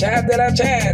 chad de la chad.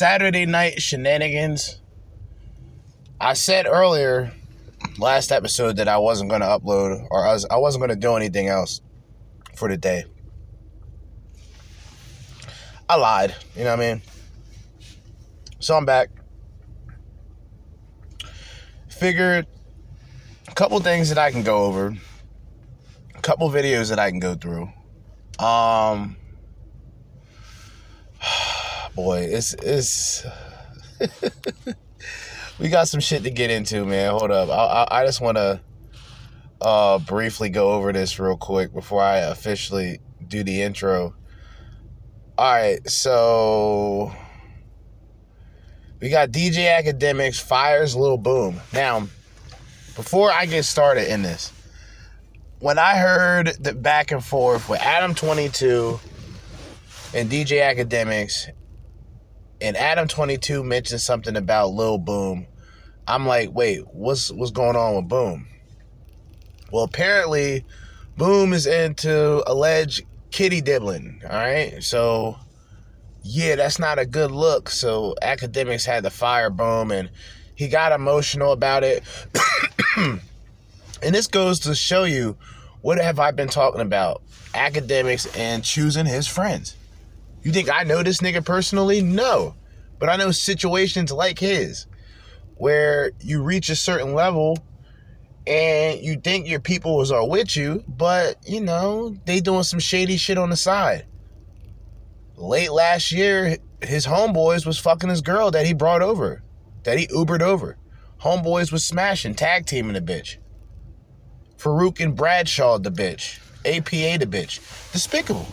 Saturday night shenanigans. I said earlier, last episode, that I wasn't going to upload or I, was, I wasn't going to do anything else for the day. I lied, you know what I mean? So I'm back. Figured a couple things that I can go over, a couple videos that I can go through. Um, boy, it's it's we got some shit to get into, man. Hold up, I I, I just want to uh briefly go over this real quick before I officially do the intro. All right, so We got DJ Akademiks fires Lil Boom. Now, before I get started in this, when I heard the back and forth with Adam 22 and DJ Akademiks, and Adam 22 mentioned something about Lil Boom, I'm like, wait, what's what's going on with Boom? Well, apparently, Boom is into alleged kitty dibbling. All right, so yeah, that's not a good look. So Akademiks had to fire Boom, and he got emotional about it. and this goes to show you what have I been talking about? Akademiks and choosing his friends. You think I know this nigga personally? No. But I know situations like his where you reach a certain level and you think your peoples are with you, but you know, they doing some shady shit on the side late last year, his homeboys was fucking his girl that he brought over, that he Ubered over. Homeboys was smashing, tag teaming the bitch. Farouk and Bradshaw the bitch. APA the bitch. Despicable.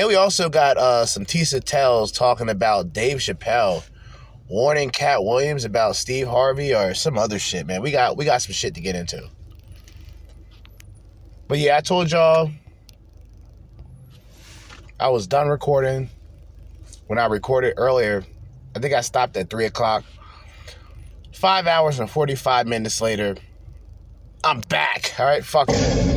And we also got uh, some Tisa Tells talking about Dave Chappelle warning Katt Williams about Steve Harvey or some other shit, man. We got we got some shit to get into. But yeah, I told y'all I was done recording when I recorded earlier. I think I stopped at three o'clock. Five hours and 45 minutes later, I'm back. All right, fuck it.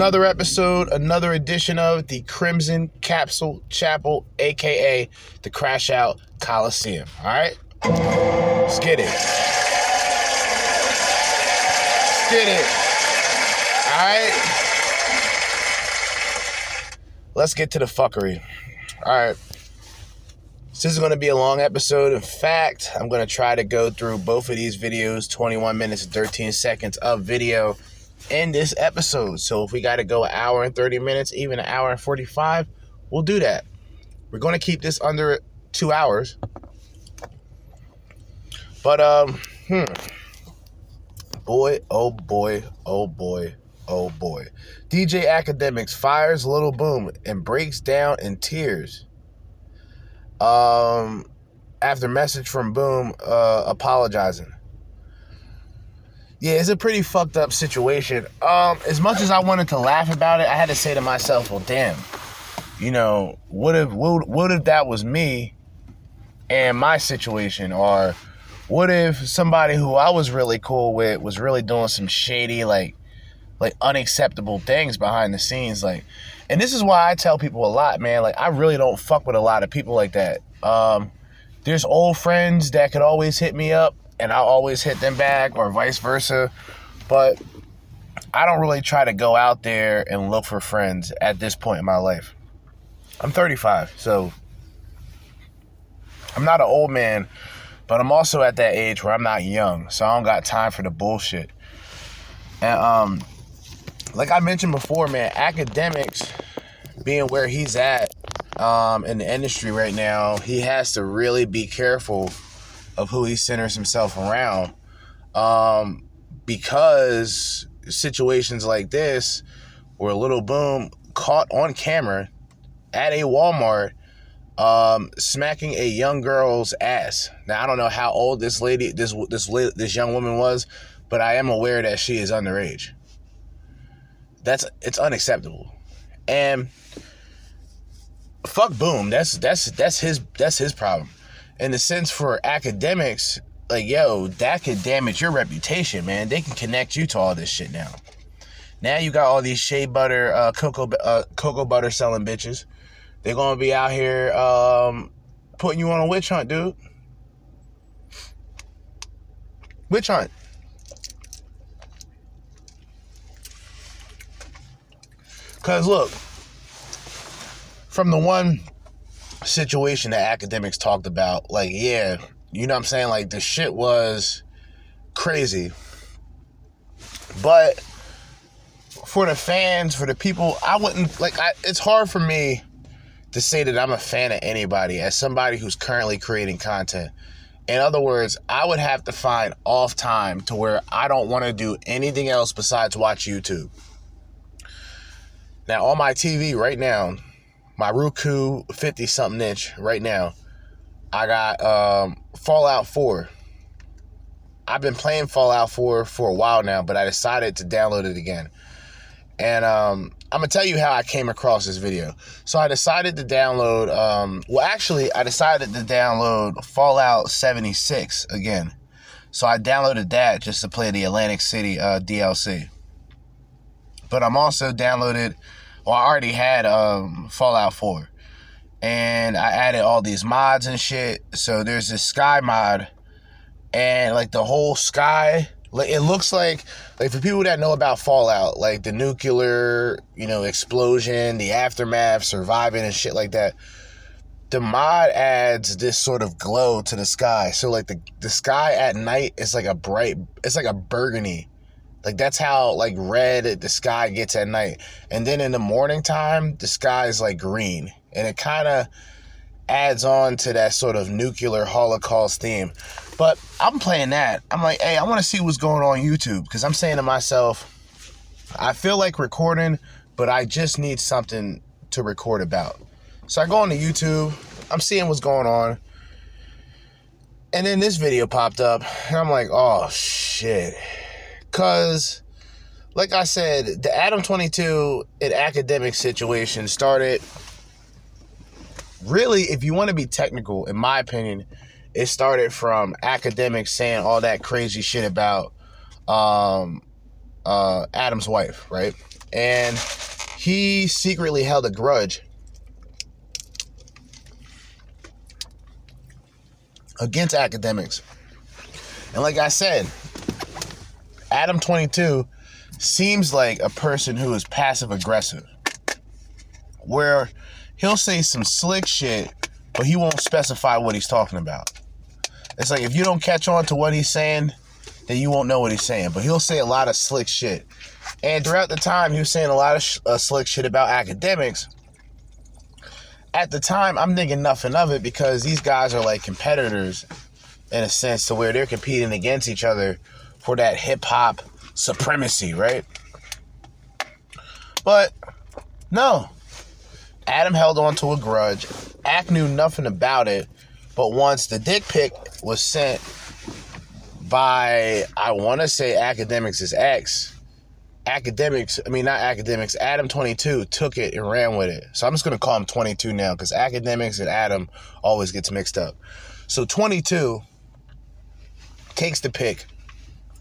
Another episode, another edition of the Crimson Capsule Chapel, aka the Crash Out Coliseum. All right, let's get it. Let's get it. All right let's get to the fuckery. All right. This is going to be a long episode. In fact, I'm going to try to go through both of these videos 21 minutes and 13 seconds of video in this episode. So if we got to go an hour and 30 minutes, even an hour and 45, we'll do that. We're going to keep this under two hours. But, um, hmm. Boy, oh boy, oh boy, oh boy. DJ Akademiks fires Little Boom and breaks down in tears. Um, after message from Boom uh, apologizing. Yeah, it's a pretty fucked up situation. Um, as much as I wanted to laugh about it, I had to say to myself, "Well, damn, you know, what if what, what if that was me and my situation, or what if somebody who I was really cool with was really doing some shady like like unacceptable things behind the scenes? Like and this is why I tell people a lot man like I really don't fuck with a lot of people like that. Um there's old friends that could always hit me up and I always hit them back or vice versa. But I don't really try to go out there and look for friends at this point in my life. I'm 35 so I'm not an old man but I'm also at that age where I'm not young so I don't got time for the bullshit. And um like I mentioned before, man, Akademiks being where he's at um, in the industry right now, he has to really be careful of who he centers himself around. Um, because situations like this, where Little Boom caught on camera at a Walmart um, smacking a young girl's ass. Now I don't know how old this lady, this this this young woman was, but I am aware that she is underage. That's it's unacceptable. And fuck boom, that's that's that's his that's his problem. In the sense for Akademiks, like yo, that could damage your reputation, man. They can connect you to all this shit now. Now you got all these shea butter, uh, cocoa, uh, cocoa butter selling bitches. They're gonna be out here um, putting you on a witch hunt, dude. Witch hunt. Because look, from the one situation that Akademiks talked about, like, yeah, you know what I'm saying? Like, the shit was crazy. But for the fans, for the people, I wouldn't, like, I, it's hard for me to say that I'm a fan of anybody as somebody who's currently creating content. In other words, I would have to find off time to where I don't want to do anything else besides watch YouTube. Now on my TV right now, my Roku 50 something inch right now, I got um, Fallout 4. I've been playing Fallout 4 for a while now, but I decided to download it again. And um, I'm gonna tell you how I came across this video. So I decided to download. Um, well, actually, I decided to download Fallout 76 again. So I downloaded that just to play the Atlantic City uh, DLC. But I'm also downloaded. Well, I already had um, Fallout 4, and I added all these mods and shit. So there's this sky mod, and like the whole sky like it looks like like for people that know about Fallout, like the nuclear, you know, explosion, the aftermath, surviving and shit like that. The mod adds this sort of glow to the sky. So like the the sky at night is like a bright it's like a burgundy. Like that's how like red the sky gets at night. And then in the morning time, the sky is like green. And it kind of adds on to that sort of nuclear holocaust theme. But I'm playing that. I'm like, hey, I want to see what's going on YouTube because I'm saying to myself, I feel like recording, but I just need something to record about. So I go on to YouTube. I'm seeing what's going on. And then this video popped up, and I'm like, oh shit. Because, like I said, the Adam 22 and academic situation started really, if you want to be technical, in my opinion, it started from Akademiks saying all that crazy shit about um, uh, Adam's wife, right? And he secretly held a grudge against Akademiks. And like I said, Adam 22 seems like a person who is passive aggressive, where he'll say some slick shit, but he won't specify what he's talking about. It's like if you don't catch on to what he's saying, then you won't know what he's saying. But he'll say a lot of slick shit. And throughout the time, he was saying a lot of sh- uh, slick shit about Akademiks. At the time, I'm thinking nothing of it because these guys are like competitors in a sense to where they're competing against each other for that hip hop supremacy, right? But no, Adam held on to a grudge. Ack knew nothing about it, but once the dick pic was sent by, I want to say Akademiks' ex, Akademiks, I mean, not Akademiks, Adam 22 took it and ran with it. So I'm just going to call him 22 now because Akademiks and Adam always gets mixed up. So 22 takes the pic.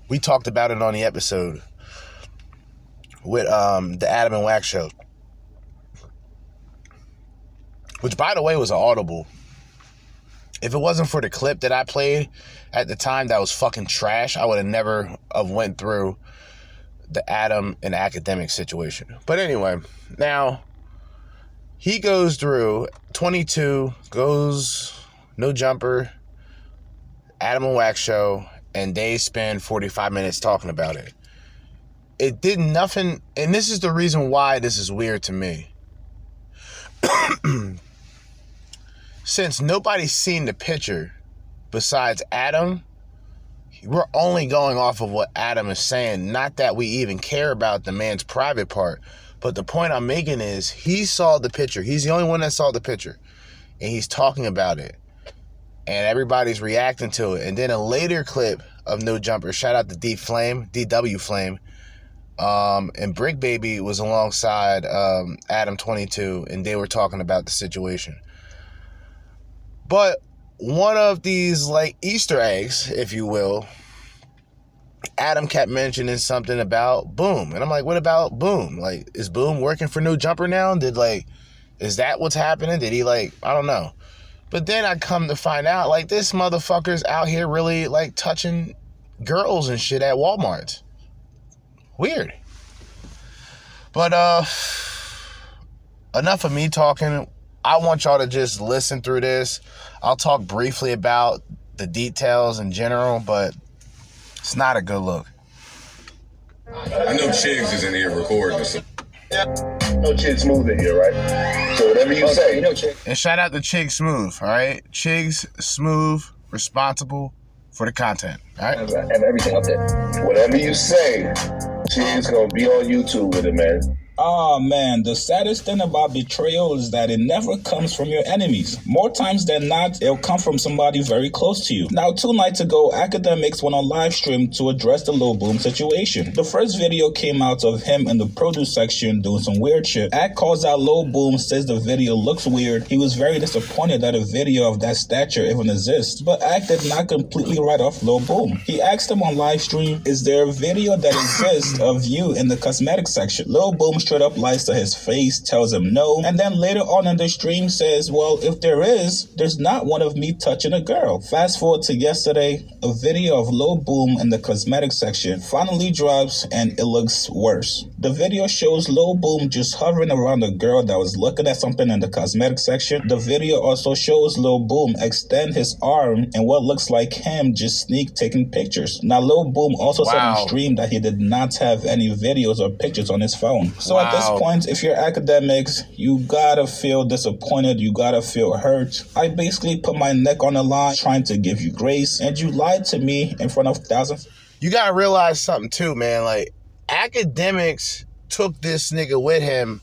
We talked about it on the episode with um, the Adam and Wax show which by the way was an audible. If it wasn't for the clip that I played at the time that was fucking trash, I would have never have went through the Adam and academic situation. But anyway, now he goes through 22, goes no jumper, Adam and Wax show, and they spend 45 minutes talking about it. It did nothing, and this is the reason why this is weird to me. since nobody's seen the picture besides Adam, we're only going off of what Adam is saying. Not that we even care about the man's private part. But the point I'm making is he saw the picture. He's the only one that saw the picture. And he's talking about it. And everybody's reacting to it. And then a later clip of No Jumper, shout out to D Flame, DW Flame. Um, and Brick Baby was alongside um, Adam 22, and they were talking about the situation. But one of these like Easter eggs, if you will, Adam kept mentioning something about Boom. And I'm like, what about Boom? Like, is Boom working for No Jumper now? Did like, is that what's happening? Did he like, I don't know. But then I come to find out, like, this motherfucker's out here really like touching girls and shit at Walmart. Weird. But uh enough of me talking. I want y'all to just listen through this. I'll talk briefly about the details in general, but it's not a good look. I know Chigs is in here recording. So. No Chig Smooth in here, right? So whatever you oh, say. You know, chick. And shout out to Chig Smooth, all right? Chigs Smooth, responsible for the content, all right? Have everything up there. Whatever you say, Chig's gonna be on YouTube with it, man. Oh man, the saddest thing about betrayal is that it never comes from your enemies. More times than not, it'll come from somebody very close to you. Now, two nights ago, Akademiks went on live stream to address the low Boom situation. The first video came out of him in the produce section doing some weird shit. Act calls out low Boom, says the video looks weird. He was very disappointed that a video of that stature even exists. But Act did not completely write off low Boom. He asked him on live stream, is there a video that exists of you in the cosmetics section? Lil Boom straight up lies to his face, tells him no, and then later on in the stream says, Well, if there is, there's not one of me touching a girl. Fast forward to yesterday, a video of Lil Boom in the cosmetics section finally drops and it looks worse. The video shows Lil Boom just hovering around a girl that was looking at something in the cosmetics section. The video also shows Lil Boom extend his arm and what looks like him just sneak taking pictures. Now, Lil Boom also said Wow. on stream that he did not have any videos or pictures on his phone. So at this point, if you're Akademiks, you gotta feel disappointed, you gotta feel hurt. I basically put my neck on the line trying to give you grace, and you lied to me in front of thousands. You gotta realize something too, man. Like Akademiks took this nigga with him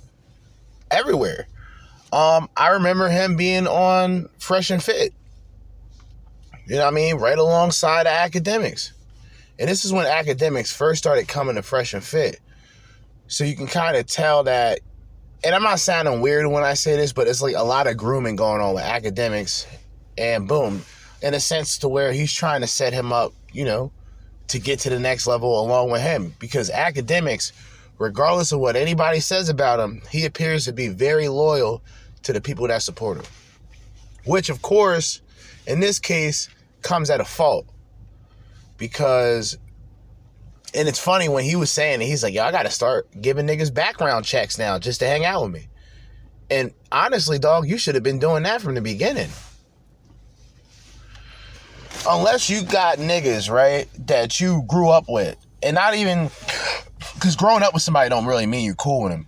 everywhere. Um, I remember him being on Fresh and Fit. You know what I mean? Right alongside Akademiks. And this is when Akademiks first started coming to Fresh and Fit. So you can kind of tell that, and I'm not sounding weird when I say this, but it's like a lot of grooming going on with academics. And boom, in a sense to where he's trying to set him up, you know, to get to the next level along with him. Because Akademiks, regardless of what anybody says about him, he appears to be very loyal to the people that support him. Which, of course, in this case, comes at a fault. Because, and it's funny when he was saying he's like, yo, I gotta start giving niggas background checks now just to hang out with me. And honestly, dog, you should have been doing that from the beginning unless you got niggas, right, that you grew up with, and not even because growing up with somebody don't really mean you're cool with them.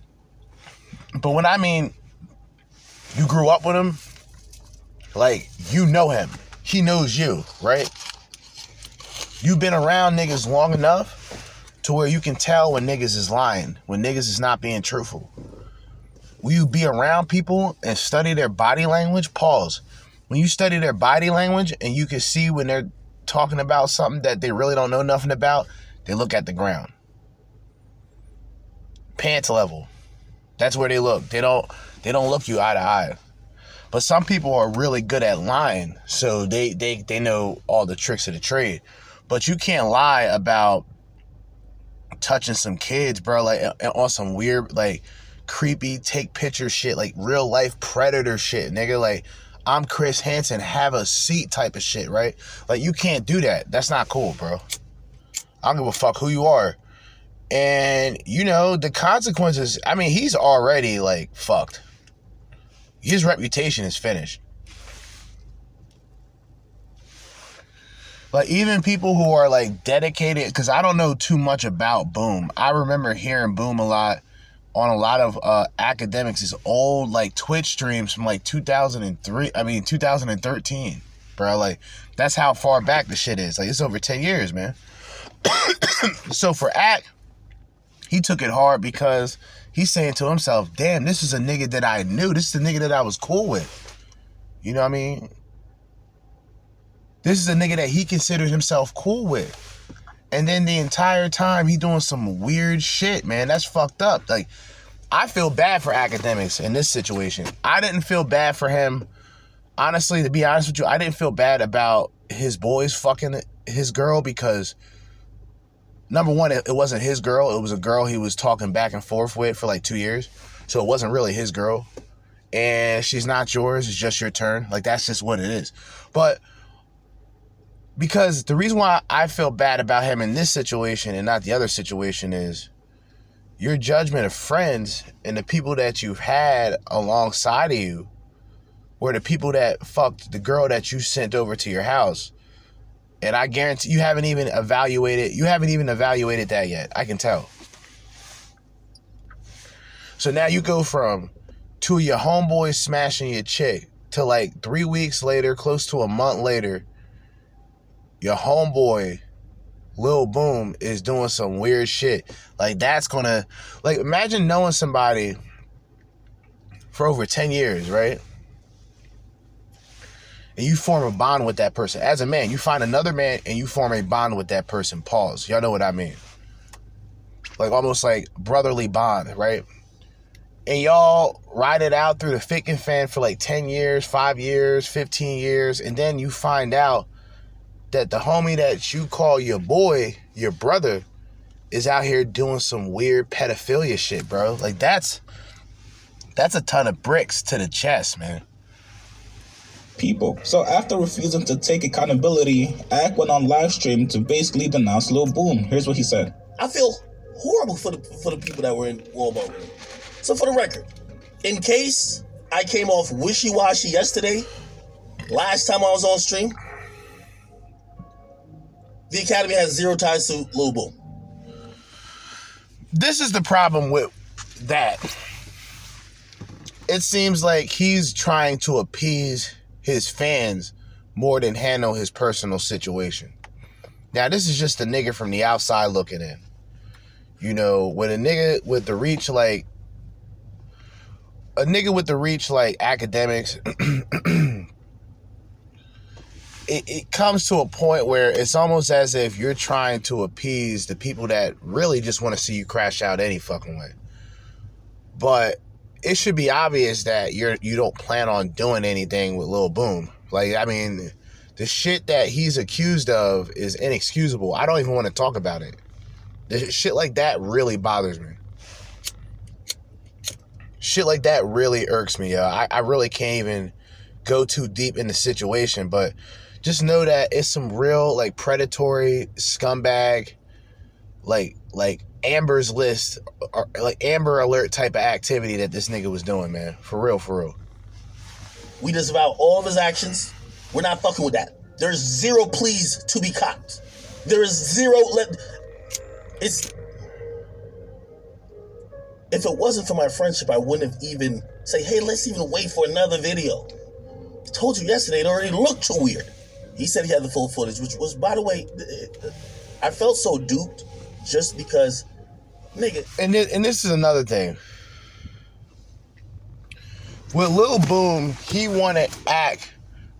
But when I mean you grew up with him, like you know him, he knows you, right? You've been around niggas long enough to where you can tell when niggas is lying, when niggas is not being truthful. Will you be around people and study their body language? Pause when you study their body language and you can see when they're talking about something that they really don't know nothing about, they look at the ground. Pants level. That's where they look. They don't they don't look you eye to eye. But some people are really good at lying, so they they they know all the tricks of the trade. But you can't lie about touching some kids, bro, like on some weird like creepy take picture shit, like real life predator shit, nigga, like I'm Chris Hansen, have a seat type of shit, right? Like you can't do that. That's not cool, bro. I don't give a fuck who you are. And you know, the consequences, I mean, he's already like fucked. His reputation is finished. Like even people who are like dedicated, because I don't know too much about Boom. I remember hearing Boom a lot on a lot of uh, Akademiks is old like Twitch streams from like 2003. I mean 2013, bro. Like that's how far back the shit is. Like it's over 10 years, man. so for Act, he took it hard because he's saying to himself, "Damn, this is a nigga that I knew. This is a nigga that I was cool with." You know what I mean? This is a nigga that he considered himself cool with. And then the entire time he doing some weird shit, man. That's fucked up. Like, I feel bad for Akademiks in this situation. I didn't feel bad for him. Honestly, to be honest with you, I didn't feel bad about his boys fucking his girl because number one, it, wasn't his girl. It was a girl he was talking back and forth with for like two years. So it wasn't really his girl. And she's not yours, it's just your turn. Like that's just what it is. But because the reason why I feel bad about him in this situation and not the other situation is your judgment of friends and the people that you've had alongside of you were the people that fucked the girl that you sent over to your house. And I guarantee you haven't even evaluated you haven't even evaluated that yet. I can tell. So now you go from two of your homeboys smashing your chick to like three weeks later, close to a month later, your homeboy Lil Boom is doing some weird shit. Like that's gonna like imagine knowing somebody for over 10 years, right? And you form a bond with that person. As a man, you find another man and you form a bond with that person. Pause. Y'all know what I mean. Like almost like brotherly bond, right? And y'all ride it out through the thick and fan for like 10 years, 5 years, 15 years, and then you find out that the homie that you call your boy, your brother, is out here doing some weird pedophilia shit, bro. Like that's that's a ton of bricks to the chest, man. people. So after refusing to take accountability, Ack went on live stream to basically denounce Lil Boom. Here's what he said. I feel horrible for the for the people that were in Walmart. So for the record, in case I came off wishy washy yesterday, last time I was on stream, the Academy has zero ties to Boom. This is the problem with that. It seems like he's trying to appease his fans more than handle his personal situation. Now, this is just a nigga from the outside looking in. You know, when a nigga with the reach like a nigga with the reach like Akademiks, it, it comes to a point where it's almost as if you're trying to appease the people that really just want to see you crash out any fucking way. But it should be obvious that you're you don't plan on doing anything with Lil Boom. Like, I mean, the shit that he's accused of is inexcusable. I don't even want to talk about it. The shit like that really bothers me. Shit like that really irks me, yo. I, I really can't even go too deep in the situation, but just know that it's some real like predatory scumbag, like like Amber's list or like Amber Alert type of activity that this nigga was doing, man. For real, for real. We disavow all of his actions. We're not fucking with that. There's zero pleas to be copped. There is zero let. It's. If it wasn't for my friendship, I wouldn't have even say, "Hey, let's even wait for another video." I told you yesterday it already looked too weird. He said he had the full footage, which was, by the way, I felt so duped just because, nigga. And this, and this is another thing. With Lil Boom, he wanted act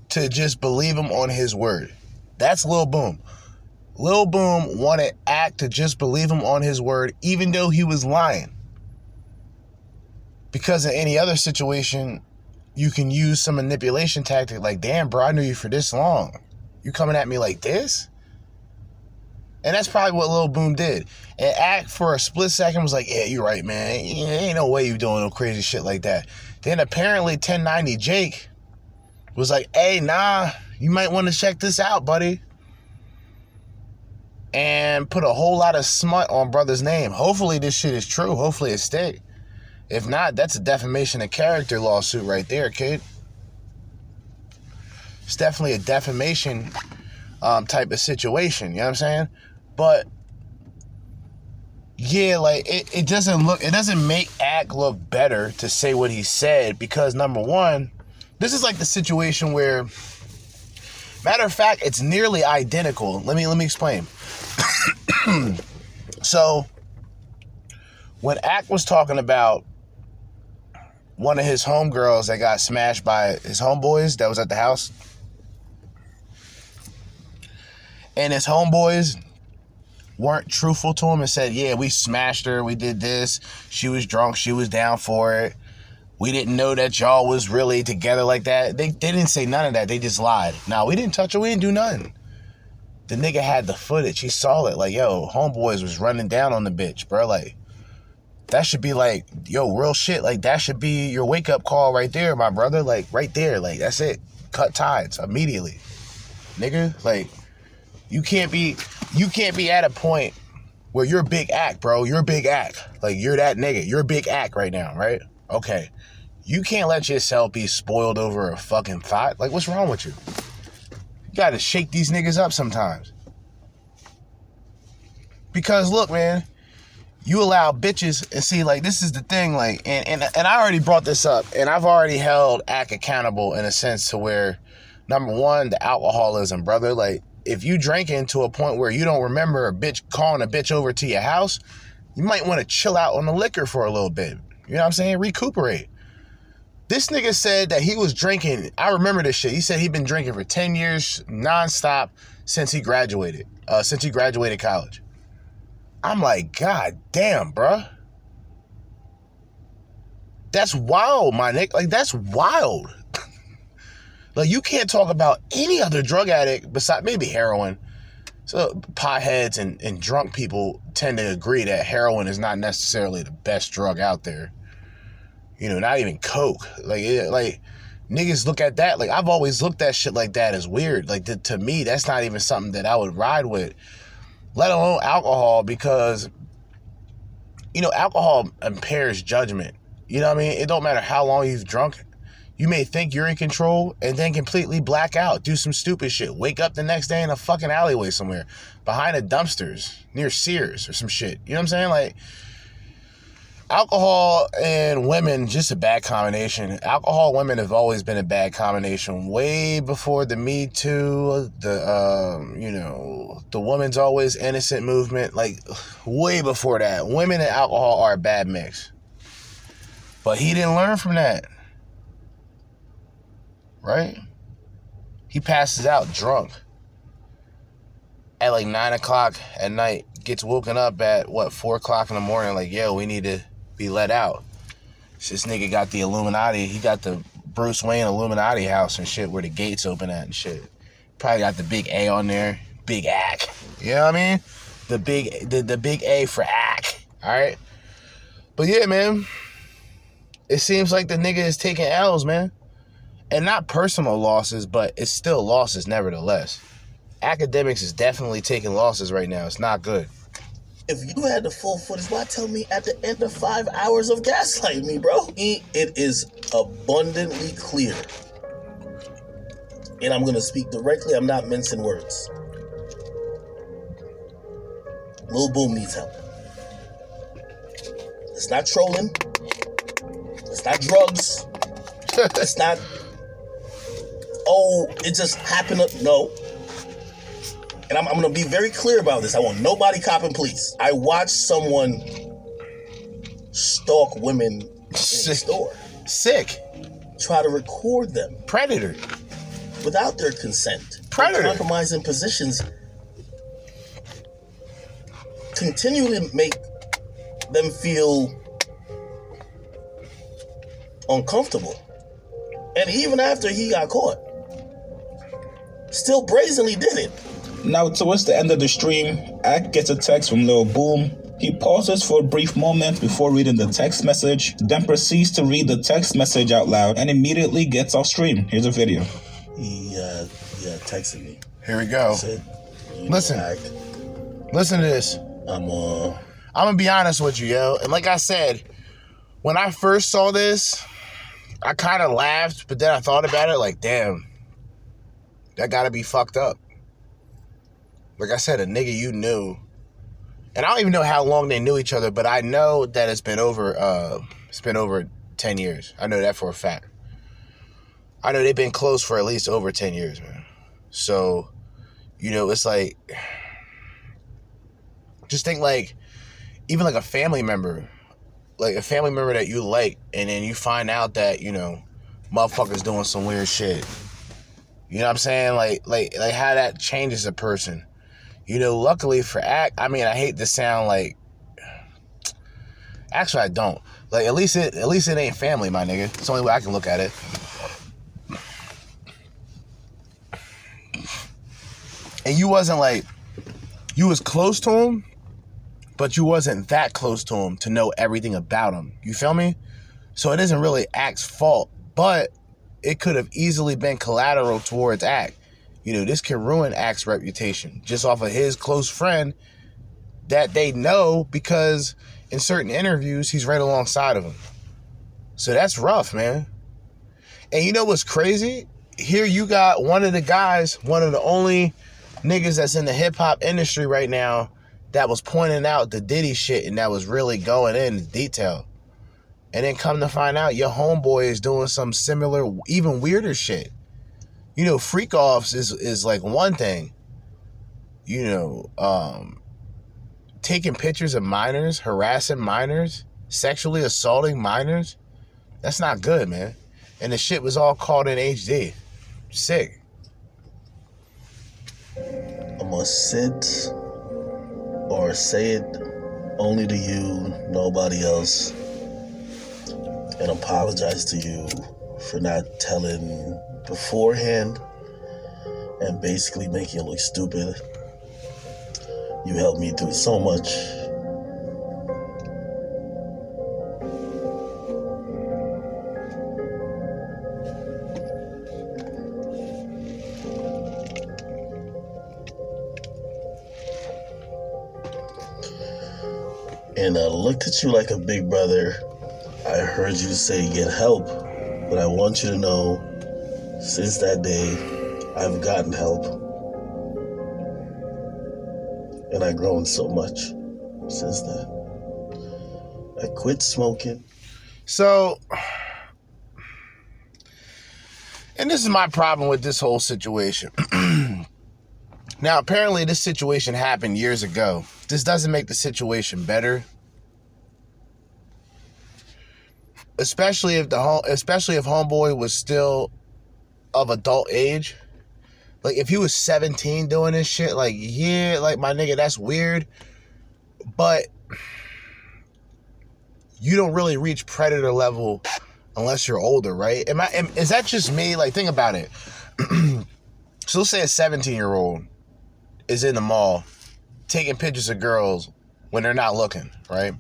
to just believe him on his word. That's Lil Boom. Lil Boom wanted act to just believe him on his word, even though he was lying. Because in any other situation, you can use some manipulation tactic like, damn, bro, I knew you for this long. You coming at me like this? And that's probably what Lil Boom did. And Act for a split second was like, yeah, you're right, man. Ain't no way you doing no crazy shit like that. Then apparently 1090 Jake was like, hey, nah, you might want to check this out, buddy. And put a whole lot of smut on brother's name. Hopefully this shit is true. Hopefully it stay. If not, that's a defamation of character lawsuit right there, kid. It's definitely a defamation um, type of situation. You know what I'm saying? But yeah, like it, it doesn't look it doesn't make Ack look better to say what he said because number one, this is like the situation where matter of fact, it's nearly identical. Let me let me explain. so when Ack was talking about one of his homegirls that got smashed by his homeboys that was at the house. And his homeboys weren't truthful to him and said, Yeah, we smashed her, we did this, she was drunk, she was down for it. We didn't know that y'all was really together like that. They, they didn't say none of that. They just lied. Now we didn't touch her, we didn't do nothing. The nigga had the footage. He saw it. Like, yo, homeboys was running down on the bitch, bro. Like, that should be like, yo, real shit. Like, that should be your wake up call right there, my brother. Like, right there. Like, that's it. Cut ties immediately. Nigga, like, you can't be you can't be at a point where you're a big act, bro. You're a big act. Like you're that nigga. You're a big act right now, right? Okay. You can't let yourself be spoiled over a fucking fight. Like what's wrong with you? You gotta shake these niggas up sometimes. Because look, man, you allow bitches and see like this is the thing, like and and, and I already brought this up, and I've already held act accountable in a sense to where number one, the alcoholism, brother, like if you drinking to a point where you don't remember a bitch calling a bitch over to your house, you might want to chill out on the liquor for a little bit. You know what I'm saying? Recuperate. This nigga said that he was drinking. I remember this shit. He said he'd been drinking for 10 years nonstop since he graduated, uh, since he graduated college. I'm like, God damn, bruh. That's wild, my nigga. Like, that's wild. Like, you can't talk about any other drug addict besides maybe heroin. So, potheads and, and drunk people tend to agree that heroin is not necessarily the best drug out there. You know, not even coke. Like, it, like niggas look at that. Like, I've always looked at shit like that as weird. Like, to, to me, that's not even something that I would ride with, let alone alcohol, because, you know, alcohol impairs judgment. You know what I mean? It don't matter how long you've drunk. You may think you're in control and then completely black out, do some stupid shit. Wake up the next day in a fucking alleyway somewhere, behind the dumpsters near Sears or some shit. You know what I'm saying? Like, alcohol and women, just a bad combination. Alcohol, women have always been a bad combination. Way before the Me Too, the um, you know, the woman's always innocent movement. Like, way before that, women and alcohol are a bad mix. But he didn't learn from that. Right? He passes out drunk at like nine o'clock at night, gets woken up at what, four o'clock in the morning, like, yo, we need to be let out. This nigga got the Illuminati, he got the Bruce Wayne Illuminati house and shit where the gates open at and shit. Probably got the big A on there, big ACK. You know what I mean? The big the, the big A for ACK. Alright? But yeah, man. It seems like the nigga is taking L's, man. And not personal losses, but it's still losses nevertheless. Akademiks is definitely taking losses right now. It's not good. If you had the full footage, why tell me at the end of five hours of gaslighting me, bro? It is abundantly clear. And I'm gonna speak directly, I'm not mincing words. Lil Boom needs help. It's not trolling. It's not drugs. it's not, oh, it just happened. To, no. And I'm, I'm going to be very clear about this. I want nobody copping, please. I watched someone stalk women in the store, Sick. try to record them Predator. without their consent. Predator. Compromising positions continually make them feel uncomfortable. And even after he got caught, still brazenly did it. Now, towards the end of the stream, Ack gets a text from Lil Boom. He pauses for a brief moment before reading the text message, then proceeds to read the text message out loud and immediately gets off stream. Here's a video. He, uh, yeah, texted me. Here we go. Said, Listen. know, Ack, Listen to this. I'm, uh, I'm gonna be honest with you, yo. And like I said, when I first saw this, I kind of laughed, but then I thought about it like, damn, that gotta be fucked up. Like I said, a nigga you knew, and I don't even know how long they knew each other, but I know that it's been over. Uh, it's been over ten years. I know that for a fact. I know they've been close for at least over ten years, man. So, you know, it's like, just think like even like a family member, like a family member that you like, and then you find out that you know, motherfuckers doing some weird shit. You know what I'm saying? Like, like, like how that changes a person. You know, luckily for Ack, I mean, I hate to sound like. Actually, I don't. Like, at least it, at least it ain't family, my nigga. It's the only way I can look at it. And you wasn't like, you was close to him, but you wasn't that close to him to know everything about him. You feel me? So it isn't really Ack's fault, but it could have easily been collateral towards Ack. You know, this can ruin Ack's reputation just off of his close friend that they know because in certain interviews he's right alongside of him. So that's rough, man. And you know what's crazy? Here you got one of the guys, one of the only niggas that's in the hip hop industry right now that was pointing out the Diddy shit and that was really going in detail. And then come to find out your homeboy is doing some similar, even weirder shit. You know, freak offs is is like one thing. you know, um, taking pictures of minors, harassing minors, sexually assaulting minors. That's not good, man. And the shit was all caught in HD. Sick. I'm gonna sit or say it only to you, nobody else, and apologize to you for not telling beforehand and basically making it look stupid. You helped me through so much. And I looked at you like a big brother. I heard you say get help, but I want you to know since that day, I've gotten help. And I've grown so much since then. I quit smoking. So, and this is my problem with this whole situation. now, apparently, this situation happened years ago. This doesn't make the situation better. Especially if the home, especially if homeboy was still of adult age. Like if he was 17 doing this shit, like yeah, like my nigga, that's weird. But you don't really reach predator level unless you're older, right? Am I am, is that just me? Like think about it. so let's say a 17 year old is in the mall taking pictures of girls when they're not looking, right?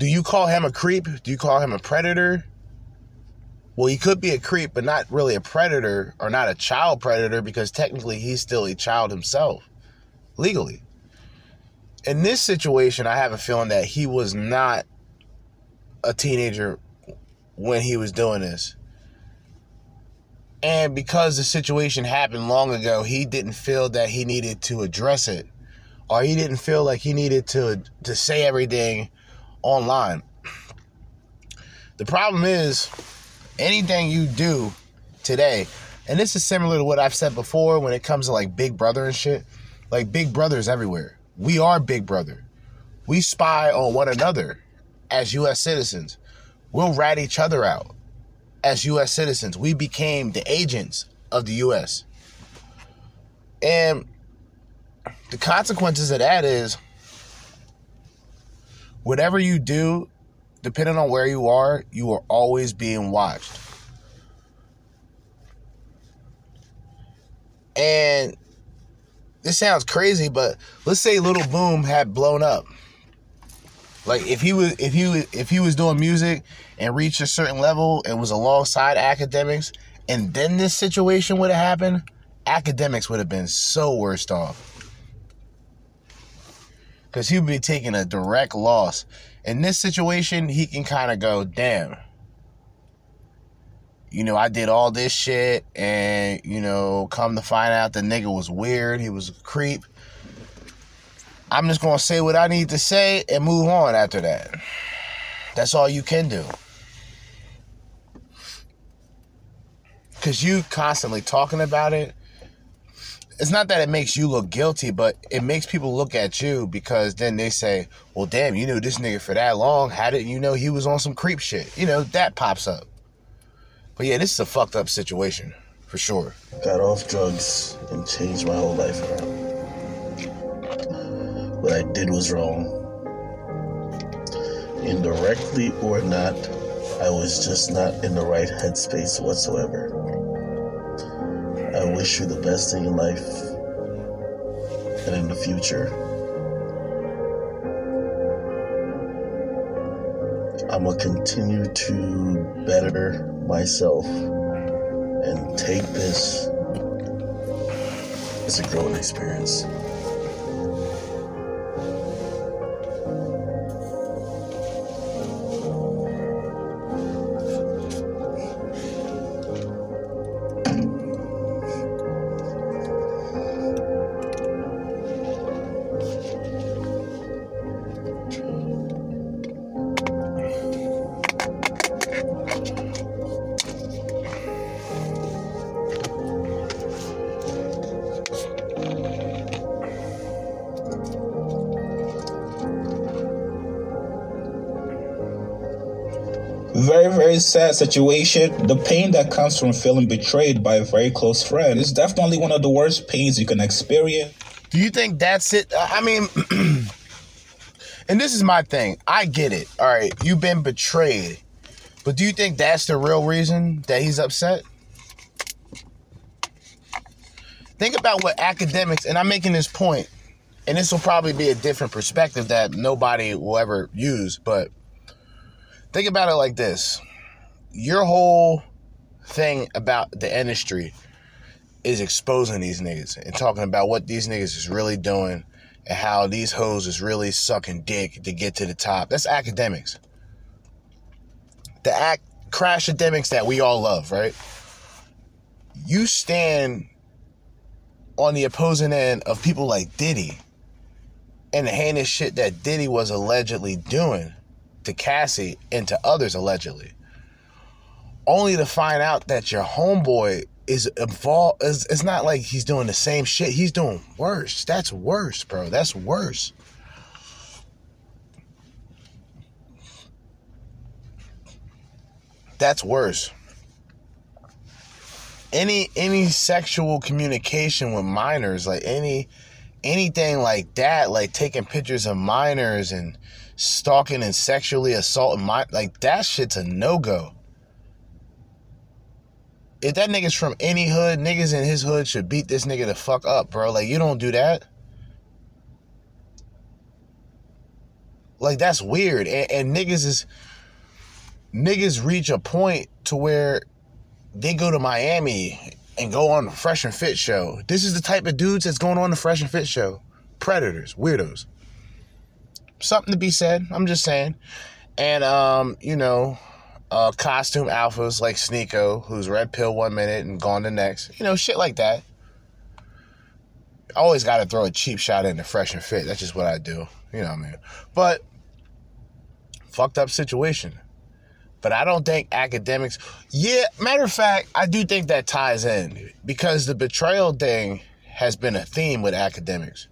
Do you call him a creep? Do you call him a predator? Well, he could be a creep, but not really a predator or not a child predator because technically he's still a child himself, legally. In this situation, I have a feeling that he was not a teenager when he was doing this. And because the situation happened long ago, he didn't feel that he needed to address it or he didn't feel like he needed to to say everything online. The problem is anything you do today, and this is similar to what I've said before when it comes to like Big Brother and shit. Like Big Brother's everywhere. We are Big Brother. We spy on one another as US citizens. We'll rat each other out as US citizens. We became the agents of the US. And the consequences of that is whatever you do, depending on where you are, you are always being watched. And this sounds crazy, but let's say Little Boom had blown up. Like if he was if he was if he was doing music and reached a certain level and was alongside Akademiks, and then this situation would have happened, Akademiks would have been so worst off. Cause he would be taking a direct loss. In this situation, he can kind of go, damn. You know, I did all this shit, and you know, come to find out the nigga was weird. He was a creep. I'm just gonna say what I need to say and move on after that. That's all you can do. Cause you constantly talking about it. It's not that it makes you look guilty, but it makes people look at you because then they say, Well, damn, you knew this nigga for that long. How did you know he was on some creep shit? You know, that pops up. But yeah, this is a fucked up situation, for sure. Got off drugs and changed my whole life around. What I did was wrong. Indirectly or not, I was just not in the right headspace whatsoever. I wish you the best in your life and in the future. I'm gonna continue to better myself and take this as a growing experience. Very, sad situation. The pain that comes from feeling betrayed by a very close friend is definitely one of the worst pains you can experience. Do you think that's it? I mean, and this is my thing. I get it. All right, you've been betrayed. But do you think that's the real reason that he's upset? Think about what Akademiks, and I'm making this point, and this will probably be a different perspective that nobody will ever use, but think about it like this. Your whole thing about the industry is exposing these niggas and talking about what these niggas is really doing and how these hoes is really sucking dick to get to the top. That's Akademiks. The act crash Akademiks that we all love, right? You stand on the opposing end of people like Diddy and the heinous shit that Diddy was allegedly doing to Cassie and to others allegedly. Only to find out that your homeboy is involved is it's not like he's doing the same shit. He's doing worse. That's worse, bro. That's worse. That's worse. Any any sexual communication with minors, like any anything like that, like taking pictures of minors and stalking and sexually assaulting my like that shit's a no-go. If that nigga's from any hood, niggas in his hood should beat this nigga the fuck up, bro. Like you don't do that. Like that's weird. And, and niggas is niggas reach a point to where they go to Miami and go on the Fresh and Fit show. This is the type of dudes that's going on the Fresh and Fit show. Predators, weirdos. Something to be said. I'm just saying. And um, you know, uh, costume alphas like Sneako, who's red pill one minute and gone the next. You know, shit like that. I always got to throw a cheap shot in the Fresh and Fit. That's just what I do. You know what I mean? But fucked up situation. But I don't think Akademiks. Yeah, matter of fact, I do think that ties in because the betrayal thing has been a theme with Akademiks.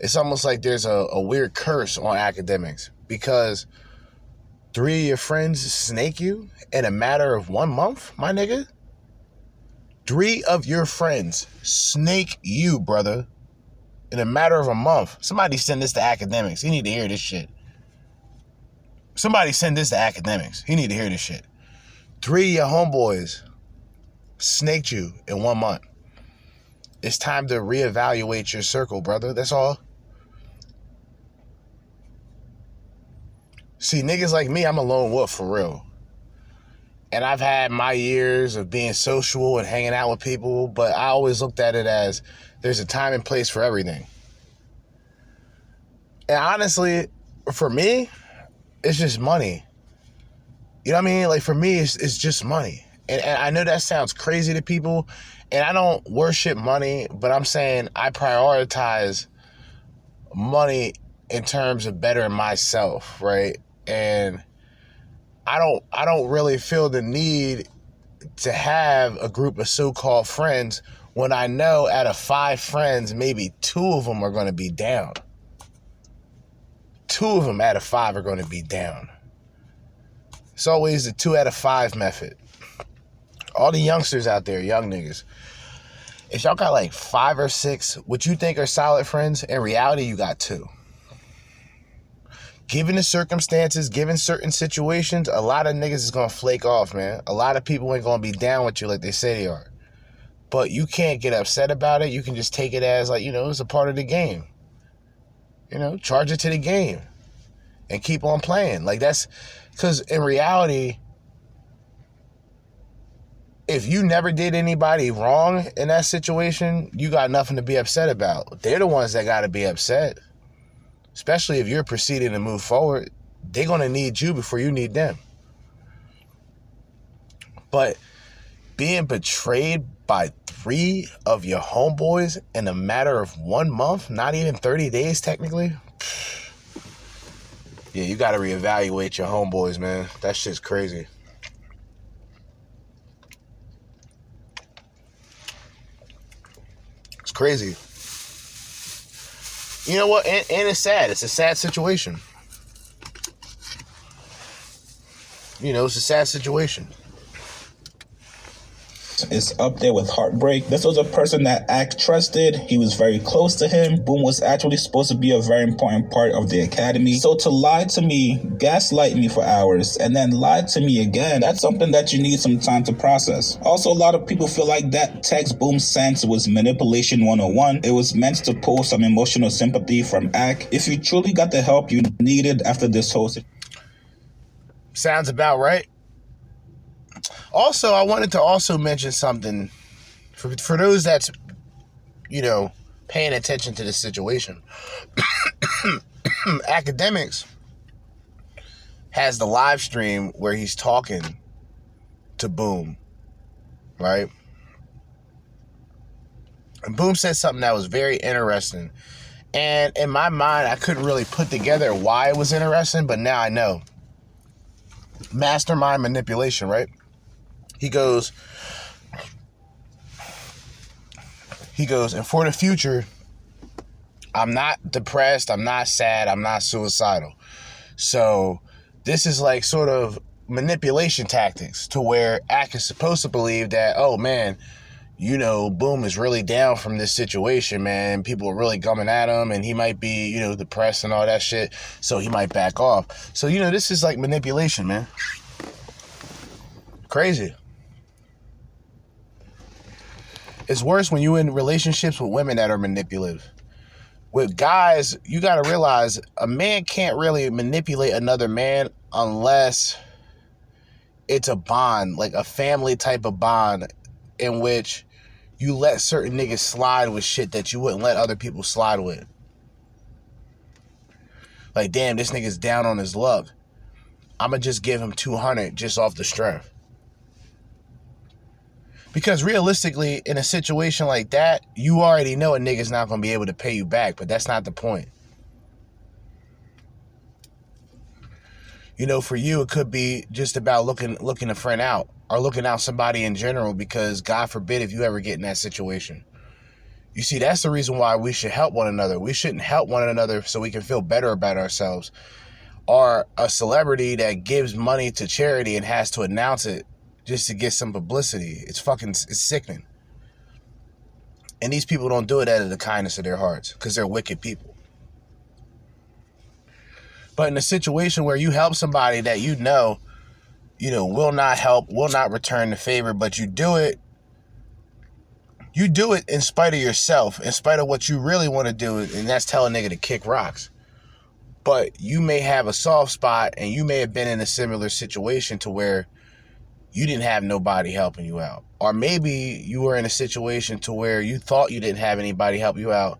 It's almost like there's a, a weird curse on Akademiks because three of your friends snake you in a matter of one month, my nigga. Three of your friends snake you, brother, in a matter of a month. Somebody send this to Akademiks. You need to hear this shit. Somebody send this to Akademiks. He need to hear this shit. Three of your homeboys snaked you in one month. It's time to reevaluate your circle, brother. That's all. See, niggas like me, I'm a lone wolf for real. And I've had my years of being social and hanging out with people, but I always looked at it as there's a time and place for everything. And honestly, for me, it's just money. You know what I mean? Like for me, it's, it's just money. And, and I know that sounds crazy to people, and I don't worship money, but I'm saying I prioritize money in terms of bettering myself, right? And I don't I don't really feel the need to have a group of so-called friends when I know out of five friends, maybe two of them are going to be down. Two of them out of five are going to be down. It's always the two out of five method. All the youngsters out there, young niggas, if y'all got like five or six, what you think are solid friends, in reality, you got two. Given the circumstances, given certain situations, a lot of niggas is gonna flake off, man. A lot of people ain't gonna be down with you like they say they are. But you can't get upset about it. You can just take it as like, you know, it's a part of the game. You know, charge it to the game and keep on playing. Like that's because in reality, if you never did anybody wrong in that situation, you got nothing to be upset about. They're the ones that got to be upset. Especially if you're proceeding to move forward, they're going to need you before you need them. But being betrayed by three of your homeboys in a matter of one month, not even 30 days technically, yeah, you got to reevaluate your homeboys, man. That shit's crazy. It's crazy. You know what? And, and it's sad. It's a sad situation. you know, it's a sad situation. Is up there with heartbreak. This was a person that Ack trusted. He was very close to him. Boom was actually supposed to be a very important part of the academy. So to lie to me, gaslight me for hours, and then lie to me again, that's something that you need some time to process. Also, a lot of people feel like that text Boom sent was manipulation 101. It was meant to pull some emotional sympathy from Ack. If you truly got the help you needed after this whole situation, Sounds about right. Also, I wanted to also mention something for for those that's you know paying attention to the situation. Akademiks has the live stream where he's talking to Boom, right? And Boom said something that was very interesting. And in my mind, I couldn't really put together why it was interesting, but now I know mastermind manipulation, right? He goes, he goes, and for the future, I'm not depressed, I'm not sad, I'm not suicidal. So this is like sort of manipulation tactics to where Ack is supposed to believe that, oh man, you know, Boom is really down from this situation, man. People are really coming at him, and he might be, you know, depressed and all that shit. So he might back off. So, you know, this is like manipulation, man. Crazy. It's worse when you're in relationships with women that are manipulative. With guys, you got to realize a man can't really manipulate another man unless it's a bond, like a family type of bond in which you let certain niggas slide with shit that you wouldn't let other people slide with. Like, damn, this nigga's down on his luck. I'ma just give him 200 just off the strength. Because realistically, in a situation like that, you already know a nigga's not gonna be able to pay you back, but that's not the point. You know, for you, it could be just about looking looking a friend out or looking out somebody in general because God forbid if you ever get in that situation. You see, that's the reason why we should help one another. We shouldn't help one another so we can feel better about ourselves. Or a celebrity that gives money to charity and has to announce it just to get some publicity. It's fucking it's sickening. And these people don't do it out of the kindness of their hearts because they're wicked people. But in a situation where you help somebody that you know, you know, will not help, will not return the favor, but you do it, you do it in spite of yourself, in spite of what you really want to do, and that's tell a nigga to kick rocks. But you may have a soft spot and you may have been in a similar situation to where you didn't have nobody helping you out. Or maybe you were in a situation to where you thought you didn't have anybody help you out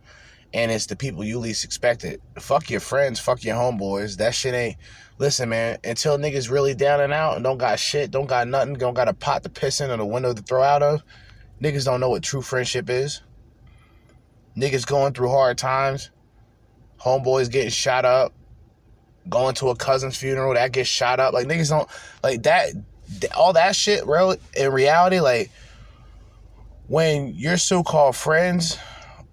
and it's the people you least expected. Fuck your friends, fuck your homeboys. That shit ain't listen, man, until niggas really down and out and don't got shit, don't got nothing, don't got a pot to piss in or a window to throw out of, niggas don't know what true friendship is. Niggas going through hard times, homeboys getting shot up, going to a cousin's funeral that gets shot up. Like niggas don't like that all that shit, bro, in reality, like when your so-called friends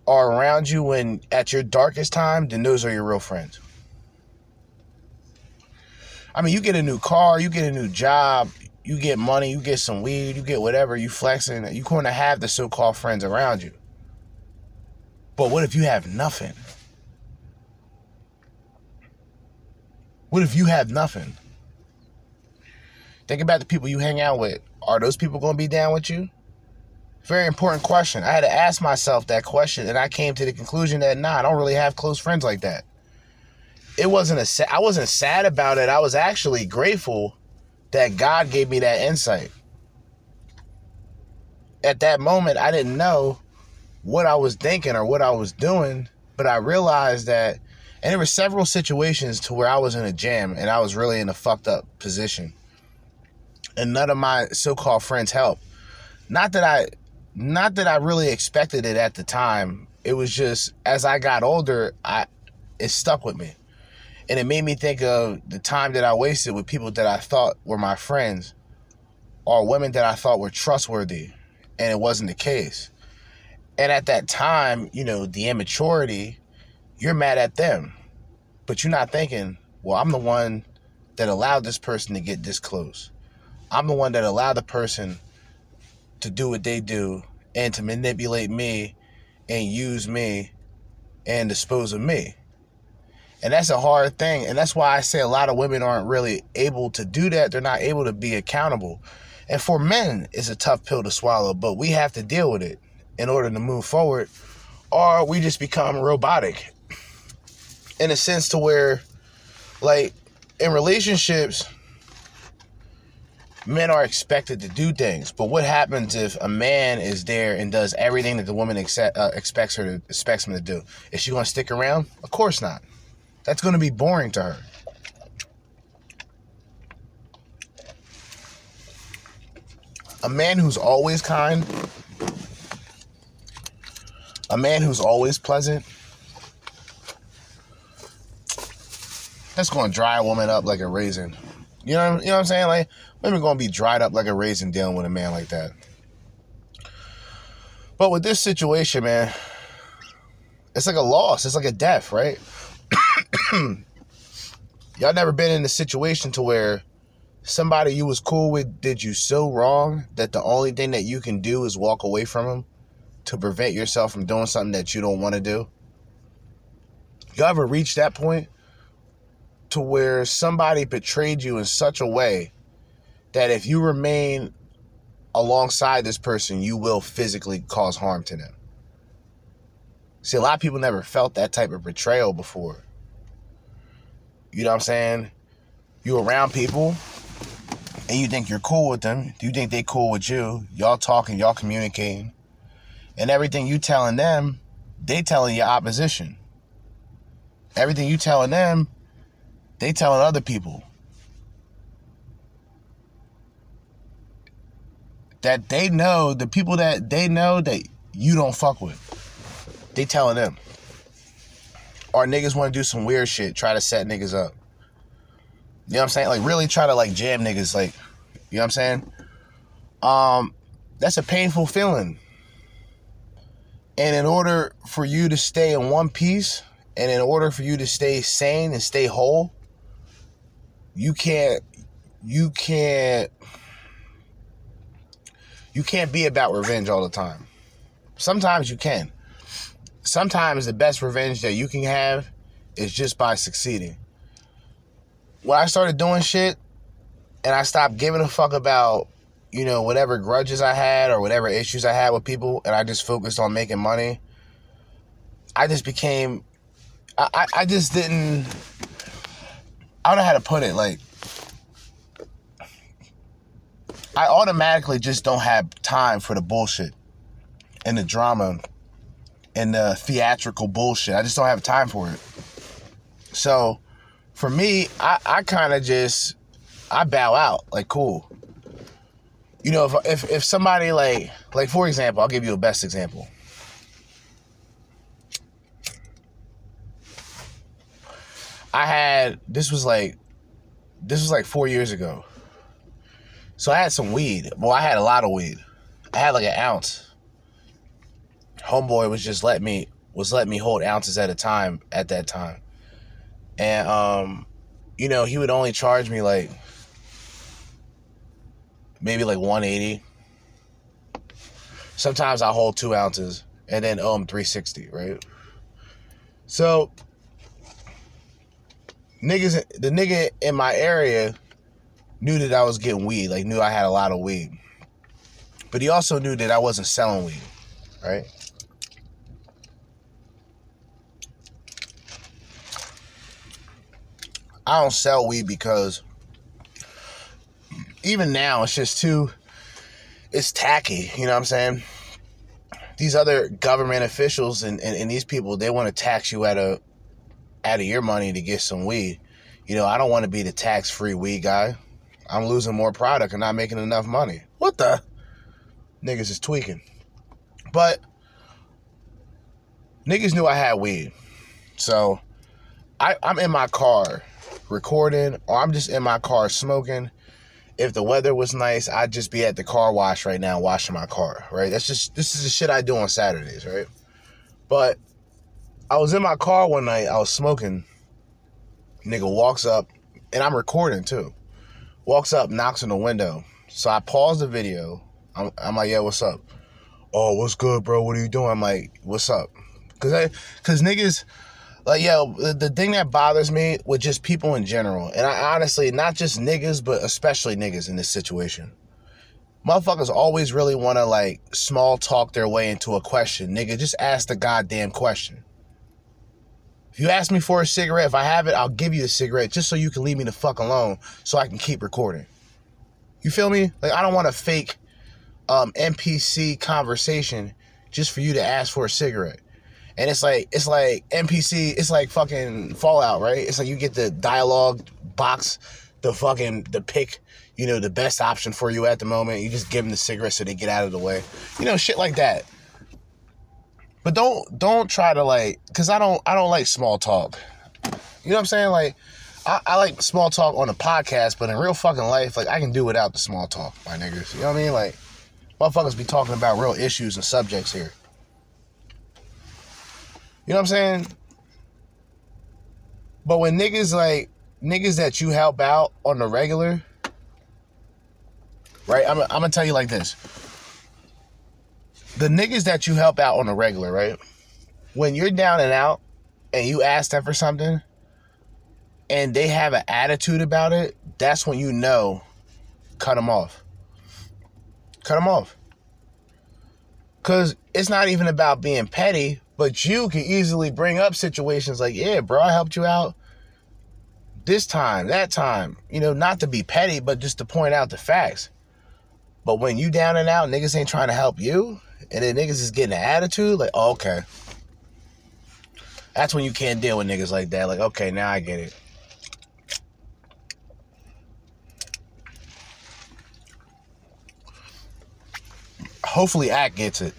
are around you when at your darkest time, then those are your real friends. I mean, you get a new car, you get a new job, you get money, you get some weed, you get whatever, you flexing, you're going to have the so-called friends around you. But what if you have nothing? What if you have nothing? Think about the people you hang out with. Are those people going to be down with you? Very important question. I had to ask myself that question, and I came to the conclusion that nah, I don't really have close friends like that. It wasn't a sa- I wasn't sad about it. I was actually grateful that God gave me that insight. At that moment, I didn't know what I was thinking or what I was doing, but I realized that, and there were several situations to where I was in a jam and I was really in a fucked up position, and none of my so-called friends helped. Not that I not that I really expected it at the time. It was just as I got older, I it stuck with me. And it made me think of the time that I wasted with people that I thought were my friends or women that I thought were trustworthy and it wasn't the case. And at that time, you know, the immaturity, you're mad at them. But you're not thinking, well, I'm the one that allowed this person to get this close. I'm the one that allowed the person to do what they do and to manipulate me and use me and dispose of me. And that's a hard thing. And that's why I say a lot of women aren't really able to do that. They're not able to be accountable. And for men, it's a tough pill to swallow, but we have to deal with it in order to move forward, or we just become robotic in a sense to where, like, in relationships, men are expected to do things. But what happens if a man is there and does everything that the woman accept, uh, expects her to expects him to do? Is she going to stick around? Of course not. That's going to be boring to her. A man who's always kind, a man who's always pleasant, that's going to dry a woman up like a raisin. You know, you know what I'm saying? Like women to be dried up like a raisin dealing with a man like that. But with this situation, man, it's like a loss. It's like a death, right? Y'all never been in a situation to where somebody you was cool with did you so wrong that the only thing that you can do is walk away from them to prevent yourself from doing something that you don't want to do? You ever reach that point to where somebody betrayed you in such a way that if you remain alongside this person, you will physically cause harm to them? See, a lot of people never felt that type of betrayal before. You know what I'm saying? You around people and you think you're cool with them. Do You think they cool with you. Y'all talking, y'all communicating. And everything you telling them, they telling your opposition. Everything you telling them, they telling other people. That they know, the people that they know that you don't fuck with. They telling them. Or niggas want to do some weird shit, try to set niggas up. You know what I'm saying? Like really try to like jam niggas, like, you know what I'm saying? Um, that's a painful feeling. And in order for you to stay in one piece, and in order for you to stay sane and stay whole, you can't you can't you can't be about revenge all the time. Sometimes you can. Sometimes the best revenge that you can have is just by succeeding. When I started doing shit and I stopped giving a fuck about, you know, whatever grudges I had or whatever issues I had with people and I just focused on making money, I just became I, I, I just didn't I don't know how to put it. Like, I automatically just don't have time for the bullshit and the drama and the theatrical bullshit. I just don't have time for it. So, for me, I, I kind of just I bow out. Like, cool. You know, if, if if somebody like like for example, I'll give you a best example. I had this was like this was like four years ago. So I had some weed. Well, I had a lot of weed. I had like an ounce. Homeboy was just let me was letting me hold ounces at a time at that time. And um, you know, he would only charge me like maybe like 180. Sometimes I hold two ounces and then owe him 360, right? So niggas the nigga in my area knew that I was getting weed, like knew I had a lot of weed. But he also knew that I wasn't selling weed, right? I don't sell weed because even now it's just too it's tacky, you know what I'm saying? These other government officials and, and, and these people, they want to tax you out of out of your money to get some weed. You know, I don't want to be the tax free weed guy. I'm losing more product and not making enough money. What the? Niggas is tweaking. But niggas knew I had weed. So I, I'm in my car recording, or I'm just in my car smoking. If the weather was nice, I'd just be at the car wash right now washing my car, right? That's just this is the shit I do on Saturdays, right? But I was in my car one night, I was smoking. Nigga walks up, and I'm recording too. Walks up, knocks on the window. So I pause the video. I'm, I'm like, yeah, what's up? Oh, what's good, bro? What are you doing? I'm like, what's up? Cause I, cause niggas, like, yo, the, the thing that bothers me with just people in general, and I honestly, not just niggas, but especially niggas in this situation. Motherfuckers always really want to like small talk their way into a question. Nigga, just ask the goddamn question. If you ask me for a cigarette, if I have it, I'll give you a cigarette just so you can leave me the fuck alone so I can keep recording. You feel me? Like I don't want a fake um, NPC conversation just for you to ask for a cigarette. And it's like it's like NPC, it's like fucking Fallout, right? It's like you get the dialogue box, the fucking the pick, you know, the best option for you at the moment. You just give them the cigarette so they get out of the way. You know, shit like that. But don't don't try to like cause I don't I don't like small talk. You know what I'm saying? Like I, I like small talk on a podcast, but in real fucking life, like I can do without the small talk, my niggas. You know what I mean? Like motherfuckers be talking about real issues and subjects here. You know what I'm saying? But when niggas like niggas that you help out on the regular, right? I'm, I'm gonna tell you like this. The niggas that you help out on a regular, right? When you're down and out and you ask them for something and they have an attitude about it, that's when you know cut them off. Cut them off. Because it's not even about being petty, but you can easily bring up situations like, yeah, bro, I helped you out this time, that time. You know, not to be petty, but just to point out the facts. But when you down and out, niggas ain't trying to help you, and then niggas is getting an attitude, like, oh, okay. That's when you can't deal with niggas like that. Like, okay, now I get it. Hopefully, Ack gets it.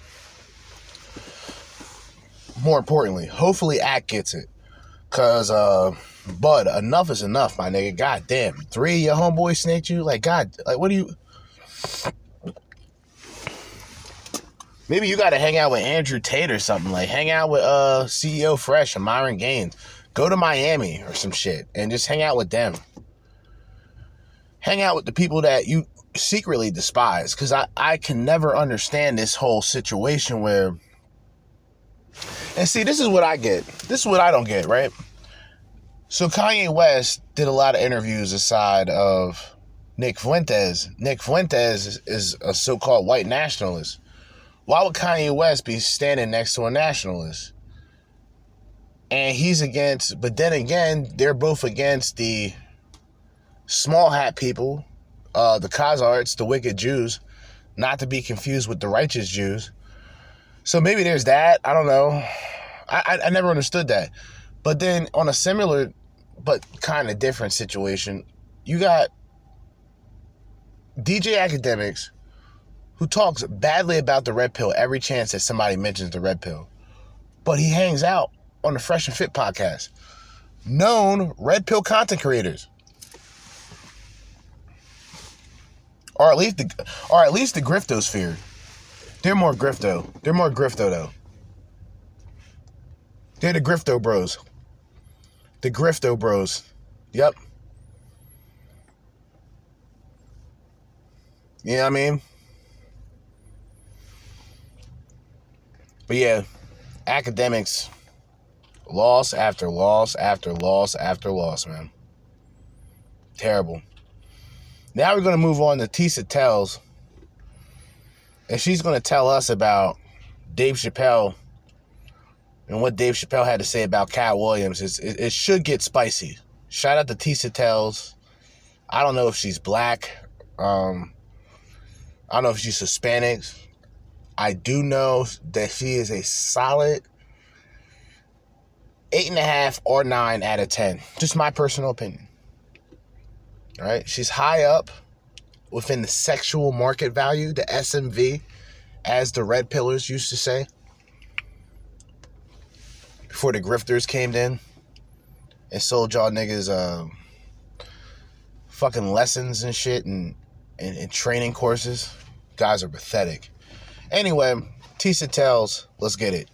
More importantly, hopefully, Ack gets it. Cause, uh, Bud, enough is enough, my nigga. God damn. Three of your homeboys snaked you? Like, God, like, what do you. Maybe you got to hang out with Andrew Tate or something. Like, hang out with uh CEO Fresh and Myron Gaines. Go to Miami or some shit and just hang out with them. Hang out with the people that you secretly despise. Because I, I can never understand this whole situation where. And see, this is what I get. This is what I don't get, right? So Kanye West did a lot of interviews aside of Nick Fuentes. Nick Fuentes is a so-called white nationalist. Why would Kanye West be standing next to a nationalist? And he's against, but then again, they're both against the small hat people, uh, the Khazars, the wicked Jews, not to be confused with the righteous Jews. So maybe there's that. I don't know. I, I, I never understood that. But then on a similar but kind of different situation, you got DJ Akademiks who talks badly about the red pill every chance that somebody mentions the red pill. But he hangs out on the Fresh and Fit podcast. Known red pill content creators. Or at least the or at least the griftosphere. They're more grifto. They're more grifto though. They're the grifto bros. The grifto bros. Yep. You know I mean? But yeah, Akademiks, loss after loss after loss after loss, man. Terrible. Now we're going to move on to Tisa Tells. And she's going to tell us about Dave Chappelle and what Dave Chappelle had to say about Katt Williams. It's, it, it should get spicy. Shout out to Tisa Tells. I don't know if she's black. Um, I don't know if she's Hispanic. I do know that she is a solid eight and a half or nine out of ten. Just my personal opinion. All right, she's high up within the sexual market value, the SMV, as the red pillars used to say. Before the grifters came in and sold y'all niggas um, fucking lessons and shit and, and, and training courses. Guys are pathetic. Anyway, Tisa tells, let's get it.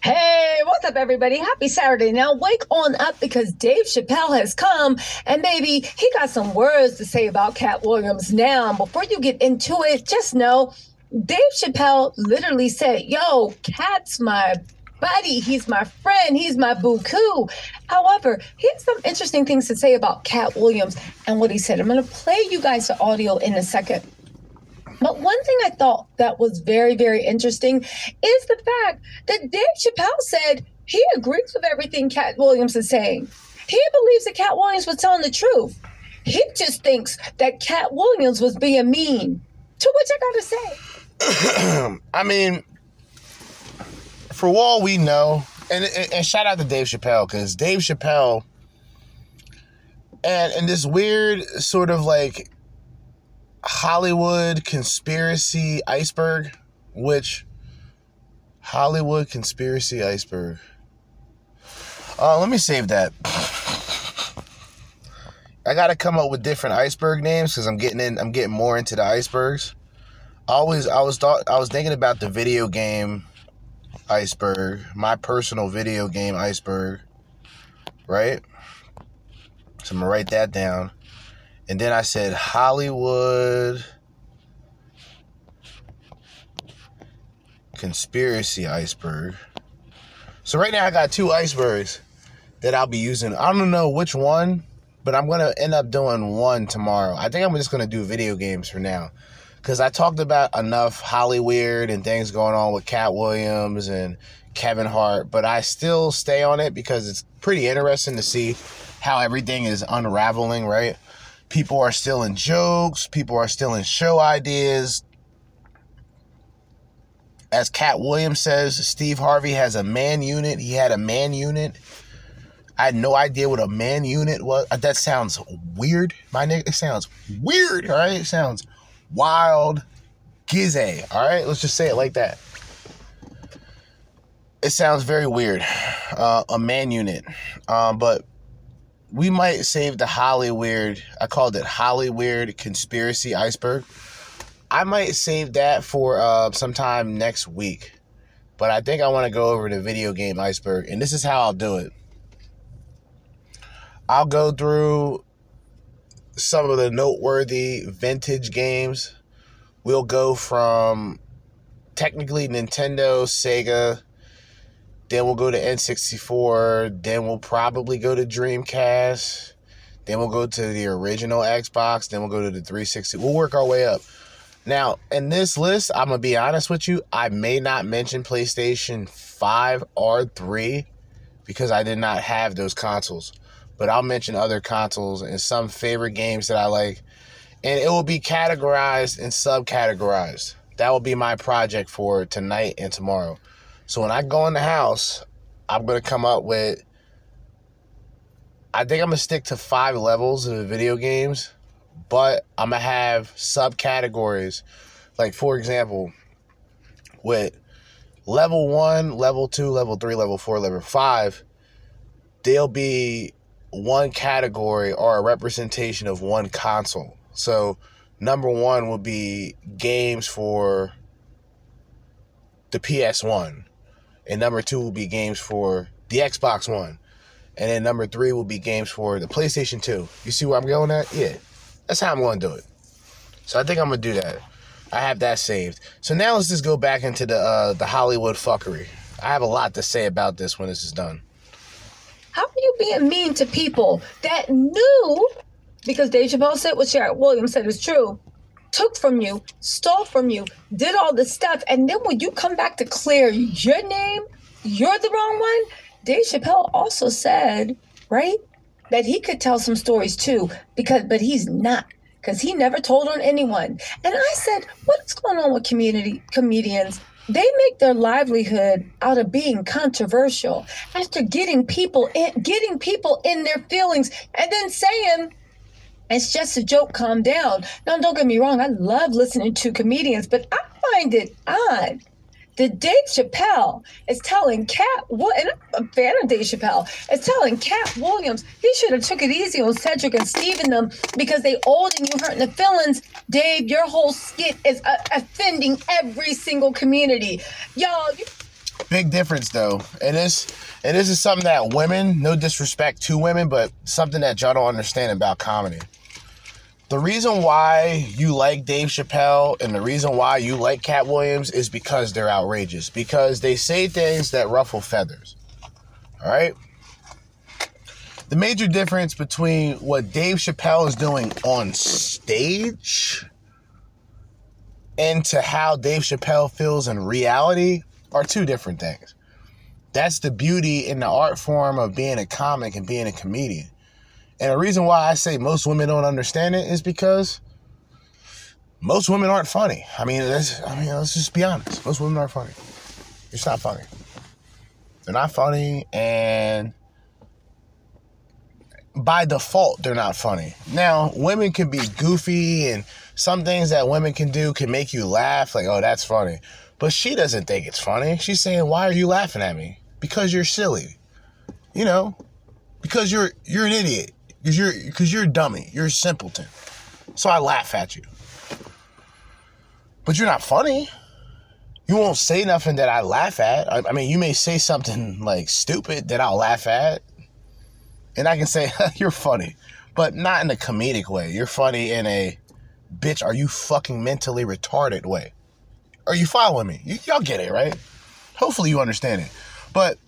Hey, what's up, everybody? Happy Saturday. Now, wake on up because Dave Chappelle has come and maybe he got some words to say about Katt Williams. Now, before you get into it, just know Dave Chappelle literally said, Yo, Katt's my buddy. He's my friend. He's my buku. However, he has some interesting things to say about Katt Williams and what he said. I'm going to play you guys the audio in a second. But one thing I thought that was very, very interesting is the fact that Dave Chappelle said he agrees with everything Katt Williams is saying. He believes that Katt Williams was telling the truth. He just thinks that Katt Williams was being mean. To which I gotta say, I mean, for all we know, and, and, and shout out to Dave Chappelle because Dave Chappelle, and and this weird sort of like Hollywood conspiracy iceberg, which Hollywood conspiracy iceberg. Uh, let me save that. I gotta come up with different iceberg names because I'm getting in. I'm getting more into the icebergs. Always, I was thought I was thinking about the video game iceberg, my personal video game iceberg, right? So I'm gonna write that down. And then I said Hollywood conspiracy iceberg. So right now I got two icebergs that I'll be using. I don't know which one, but I'm gonna end up doing one tomorrow. I think I'm just gonna do video games for now. Cause I talked about enough Hollywood and things going on with Katt Williams and Kevin Hart, but I still stay on it because it's pretty interesting to see how everything is unraveling, right? People are still in jokes, people are still in show ideas. As Katt Williams says, Steve Harvey has a man unit. He had a man unit. I had no idea what a man unit was. Uh, That sounds weird, my nigga. It sounds weird, all right? It sounds wild, gizzy, all right? Let's just say it like that. It sounds very weird, uh, a man unit. Um, but we might save the Hollywood. I called it Hollywood conspiracy iceberg. I might save that for uh, sometime next week. But I think I want to go over the video game iceberg, and this is how I'll do it. I'll go through some of the noteworthy vintage games. We'll go from technically Nintendo, Sega, then we'll go to N64, then we'll probably go to Dreamcast, then we'll go to the original Xbox, then we'll go to the 360. We'll work our way up. Now, in this list, I'm going to be honest with you, I may not mention PlayStation 5 or 3 because I did not have those consoles. But I'll mention other consoles and some favorite games that I like. And it will be categorized and subcategorized. That will be my project for tonight and tomorrow. So when I go in the house, I'm to come up with. I think I'm to stick to five levels of the video games, but I'm to have subcategories. Like, for example, with level one, level two, level three, level four, level five, there'll be one category or a representation of one console. So, number one will be games for the PS1, and number two will be games for the Xbox One, and then number three will be games for the PlayStation 2. You see where I'm going at? Yeah, that's how I'm going to do it. So I think I'm gonna do that. I have that saved. So now let's just go back into the uh, the Hollywood fuckery. I have a lot to say about this when this is done. how are you being mean to people that knew, because Dave Chappelle said what Sherrod Williams said is true, took from you, stole from you, did all this stuff, and then when you come back to clear your name, you're the wrong one. Dave Chappelle also said, right, that he could tell some stories too, because but he's not. Because he never told on anyone. And I said, what's going on with community comedians? They make their livelihood out of being controversial after getting people in getting people in their feelings and then saying it's just a joke, calm down. Now, don't get me wrong, I love listening to comedians, but I find it odd that Dave Chappelle is telling Katt, and I'm a fan of Dave Chappelle, is telling Katt Williams he should have took it easy on Cedric and Steve and them because they old and you hurting the feelings. Dave, your whole skit is uh, offending every single community. Y'all, you, Big difference though. This and this is something that women, no disrespect to women, but something that y'all don't understand about comedy. The reason why you like Dave Chappelle and the reason why you like Katt Williams is because they're outrageous. Because they say things that ruffle feathers. All right? The major difference between what Dave Chappelle is doing on stage and to how Dave Chappelle feels in reality are two different things. That's the beauty in the art form of being a comic and being a comedian. And the reason why I say most women don't understand it is because most women aren't funny. I mean, let's, I mean, let's just be honest. Most women aren't funny. It's not funny. They're not funny, and by default, they're not funny. Now, women can be goofy, and some things that women can do can make you laugh, like, oh, that's funny. But she doesn't think it's funny. She's saying, why are you laughing at me? Because you're silly. You know, because you're you're an idiot. Because you're because you're a dummy. You're a simpleton. So I laugh at you. But you're not funny. You won't say nothing that I laugh at. I, I mean, you may say something like stupid that I'll laugh at, and I can say you're funny, but not in a comedic way. You're funny in a bitch. Are you fucking mentally retarded way? Are you following me? Y- y'all get it, right? Hopefully you understand it. But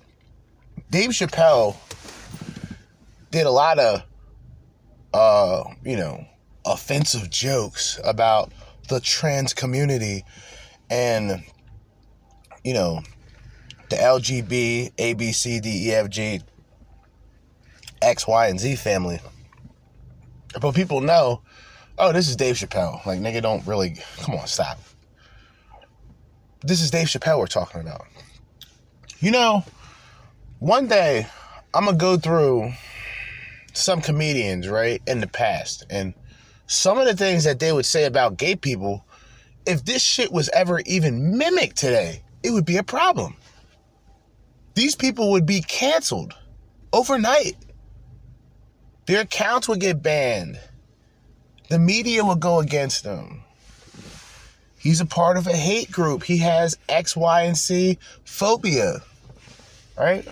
Dave Chappelle did a lot of, uh, you know, offensive jokes about the trans community and, you know, the LGB, A, B, C, D, E, F, G, X, Y, and Z family. But people know, oh, this is Dave Chappelle. Like, nigga, don't really, come on, stop. This is Dave Chappelle we're talking about. You know, one day I'm gonna go through some comedians, right, in the past, and some of the things that they would say about gay people, if this shit was ever even mimicked today, it would be a problem. These people would be canceled overnight. Their accounts would get banned. The media would go against them. He's a part of a hate group. He has X, Y, and C phobia. Right?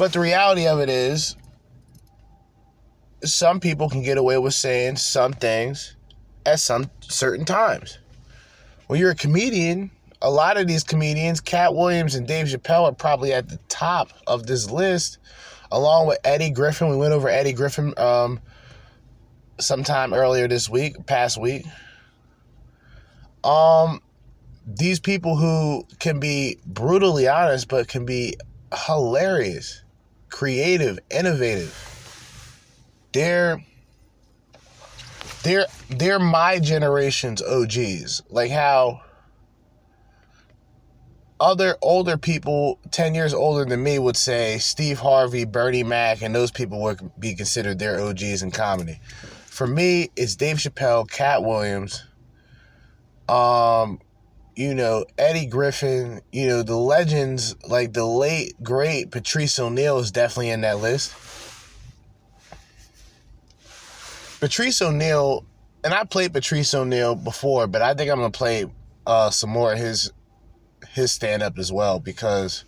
But the reality of it is, some people can get away with saying some things at some certain times. When you're a comedian, a lot of these comedians, Katt Williams and Dave Chappelle, are probably at the top of this list, along with Eddie Griffin. We went over Eddie Griffin um, sometime earlier this week, past week. Um, these people who can be brutally honest, but can be hilarious, creative, innovative. They're they're they're my generation's OGs. Like how other older people 10 years older than me would say Steve Harvey, Bernie Mac, and those people would be considered their OGs in comedy. For me, it's Dave Chappelle, Katt Williams, um, you know, Eddie Griffin, you know, the legends like the late great Patrice O'Neal is definitely in that list. Patrice O'Neal, and I played Patrice O'Neal before, but I think I'm gonna play uh, some more of his his stand up as well because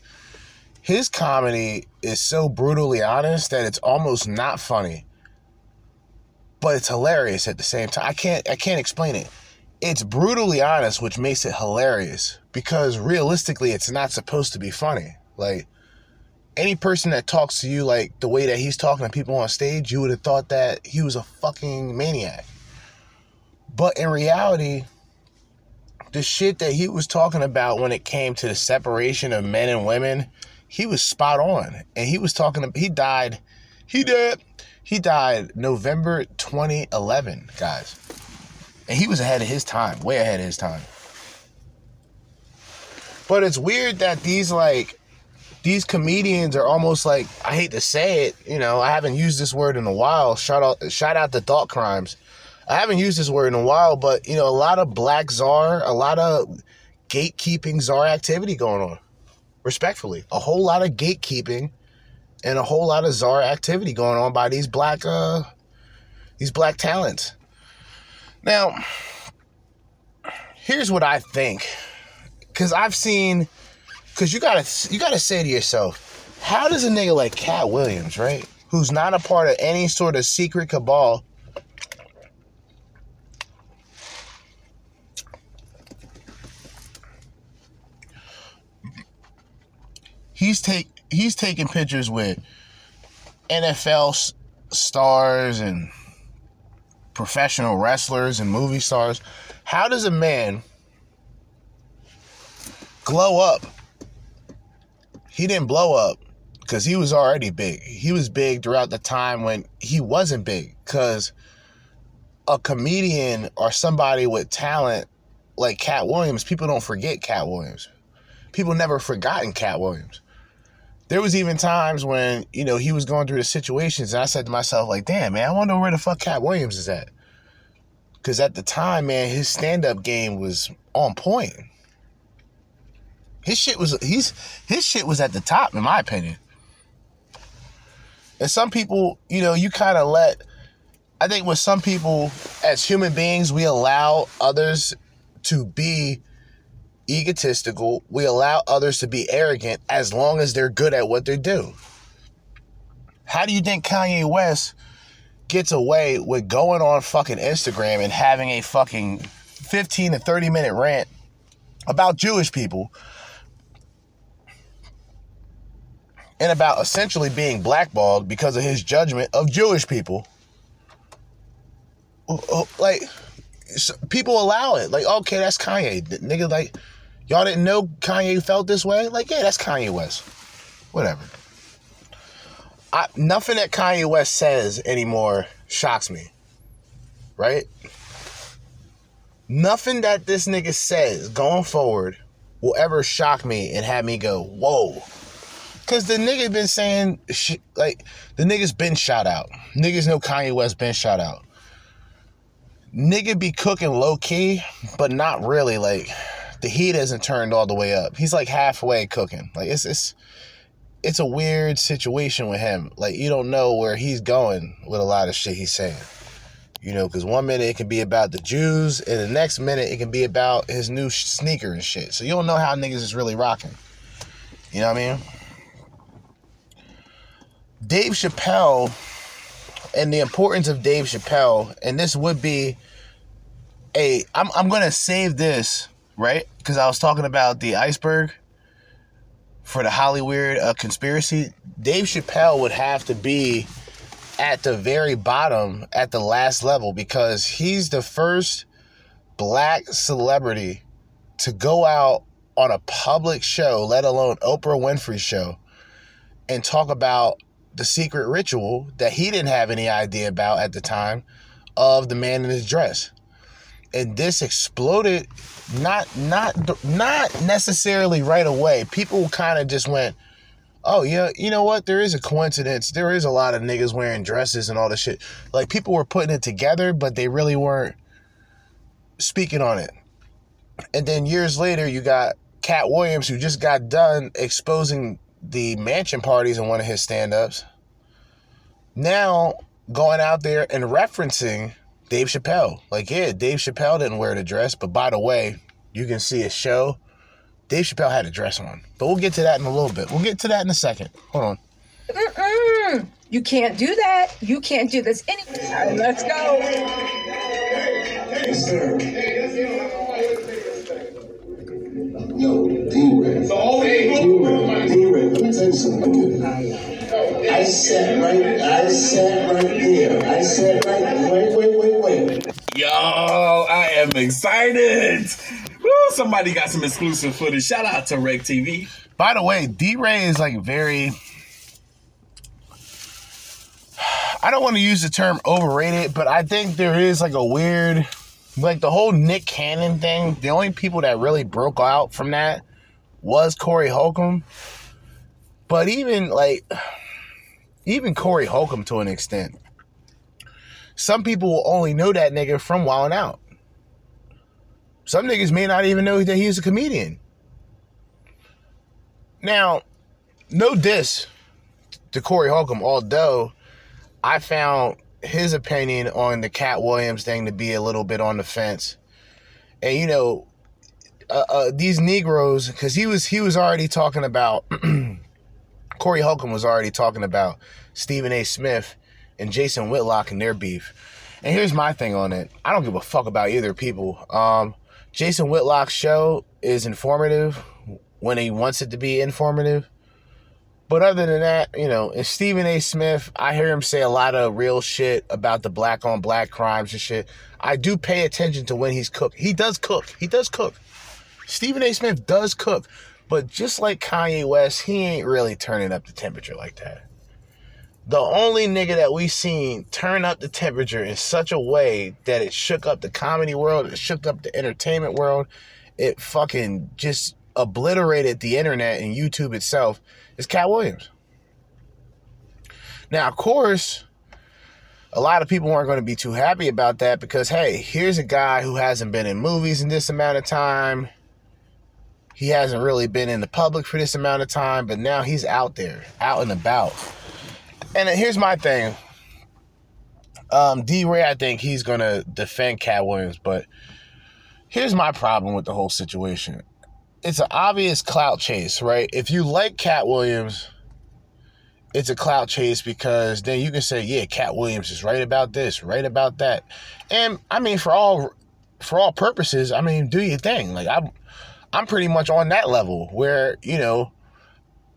his comedy is so brutally honest that it's almost not funny, but it's hilarious at the same time. I can't I can't explain it. It's brutally honest, which makes it hilarious because realistically, it's not supposed to be funny. Like any person that talks to you like the way that he's talking to people on stage, you would have thought that he was a fucking maniac. But in reality, the shit that he was talking about when it came to the separation of men and women, he was spot on. And he was talking, he died, he did, he died November 2011, guys. And he was ahead of his time, way ahead of his time. But it's weird that these, like, these comedians are almost like I hate to say it, you know, I haven't used this word in a while. Shout out shout out to Thought Crimes. I haven't used this word in a while, but you know, a lot of black czar, a lot of gatekeeping czar activity going on. Respectfully, a whole lot of gatekeeping and a whole lot of czar activity going on by these black uh these black talents. Now, here's what I think. Cause I've seen cause you gotta you gotta say to yourself, how does a nigga like Katt Williams, right? Who's not a part of any sort of secret cabal. He's take he's taking pictures with NFL stars and professional wrestlers and movie stars. How does a man glow up? He didn't blow up because he was already big. He was big throughout the time when he wasn't big because a comedian or somebody with talent like Katt Williams, people don't forget Katt Williams. People never forgotten Katt Williams there was even times when you know he was going through the situations and i said to myself like damn man i wonder where the fuck katt williams is at. Because at the time man his stand-up game was on point. His shit was he's his shit was at the top in my opinion. And some people you know you kind of let i think with some people as human beings we allow others to be egotistical. We allow others to be arrogant as long as they're good at what they do. How do you think Kanye West gets away with going on fucking Instagram and having a fucking 15 to 30 minute rant about Jewish people and about essentially being blackballed because of his judgment of Jewish people? Like, so people allow it. Like, okay, that's Kanye. Nigga, like, y'all didn't know Kanye felt this way? Like, yeah, that's Kanye West. Whatever. I, nothing that Kanye West says anymore shocks me. Right? Nothing that this nigga says going forward will ever shock me and have me go, whoa. Cause the nigga been saying, sh- like, the nigga's been shot out. Niggas know Kanye West been shot out nigga be cooking low key, but not really. Like the heat hasn't turned all the way up. He's like halfway cooking. Like it's it's it's a weird situation with him. Like you don't know where he's going with a lot of shit he's saying. You know, because one minute it can be about the Jews, and the next minute it can be about his new sneaker and shit. So you don't know how niggas is really rocking. You know what I mean? Dave Chappelle and the importance of Dave Chappelle, and this would be a I'm I'm gonna save this, right? Because I was talking about the iceberg for the Hollywood uh, conspiracy. Dave Chappelle would have to be at the very bottom at the last level because he's the first black celebrity to go out on a public show, let alone Oprah Winfrey show, and talk about the secret ritual that he didn't have any idea about at the time of the man in his dress. And this exploded not not not necessarily right away. People kind of just went, "Oh yeah, you know what? There is a coincidence. There is a lot of niggas wearing dresses and all this shit." Like people were putting it together, but they really weren't speaking on it. And then years later, you got Katt Williams who just got done exposing the mansion parties in one of his stand-ups now going out there and referencing Dave Chappelle. Like, yeah, Dave Chappelle didn't wear the dress, but by the way, you can see a show. Dave Chappelle had a dress on. But we'll get to that in a little bit. We'll get to that in a second. Hold on. Mm-mm. You can't do that. You can't do this. Anyway, let's go. Yes, sir. Yo, D-Ray. D-Ray. D-Ray, let me tell you something. I sat right, I sat right there. I sat right, wait, wait, wait, wait. Yo, I am excited. Woo, somebody got some exclusive footage. Shout out to Reg TV. By the way, D-Ray is like very I don't want to use the term overrated, but I think there is like a weird like the whole Nick Cannon thing. The only people that really broke out from that was Corey Holcomb. But even like even Corey Holcomb to an extent. Some people will only know that nigga from Wildin' Out. Some niggas may not even know that he's a comedian. Now, no diss to Corey Holcomb, although I found his opinion on the Katt Williams thing to be a little bit on the fence. And you know, uh, uh, these Negroes, because he was he was already talking about Corey Holcomb was already talking about Stephen A. Smith and Jason Whitlock and their beef. And here's my thing on it: I don't give a fuck about either people. Um, Jason Whitlock's show is informative when he wants it to be informative. But other than that, you know, and Stephen A. Smith, I hear him say a lot of real shit about the black on black crimes and shit. I do pay attention to when he's cooked. He does cook. He does cook. Stephen A. Smith does cook. But just like Kanye West, he ain't really turning up the temperature like that. The only nigga that we seen turn up the temperature in such a way that it shook up the comedy world, it shook up the entertainment world, it fucking just obliterated the internet and YouTube itself is Katt Williams. Now, of course, a lot of people weren't going to be too happy about that because, hey, here's a guy who hasn't been in movies in this amount of time. He hasn't really been in the public for this amount of time, but now he's out there, out and about. And here's my thing. Um, D Ray, I think he's going to defend Katt Williams, but here's my problem with the whole situation it's an obvious clout chase, right? If you like Katt Williams, it's a clout chase because then you can say, yeah, Katt Williams is right about this, right about that. And I mean, for all for all purposes, I mean, do your thing. Like I'm I'm pretty much on that level where, you know,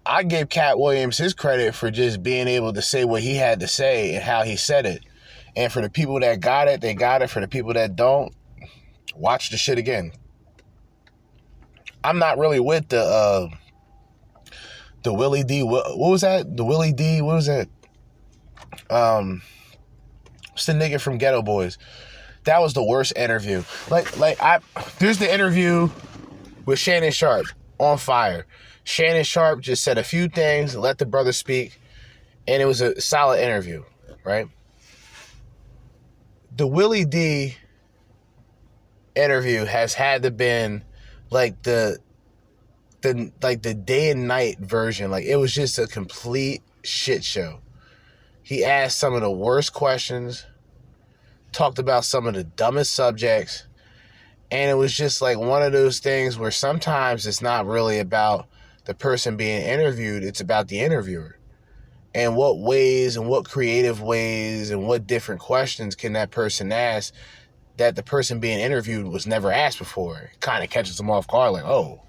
I gave Katt Williams his credit for just being able to say what he had to say and how he said it. And for the people that got it, they got it. For the people that don't, watch the shit again. I'm not really with the uh the Willie D. What, was that? The Willie D. What was that? Um, what's the nigga from Geto Boys? That was the worst interview. Like, like I there's the interview with Shannon Sharpe on fire. Shannon Sharpe just said a few things, let the brother speak, and it was a solid interview, right? The Willie D interview has had to been like the the like the day and night version. Like it was just a complete shit show. He asked some of the worst questions, talked about some of the dumbest subjects, and it was just like one of those things where sometimes it's not really about the person being interviewed, it's about the interviewer. And what ways and what creative ways and what different questions can that person ask that the person being interviewed was never asked before. Kind of catches them off guard, like, oh,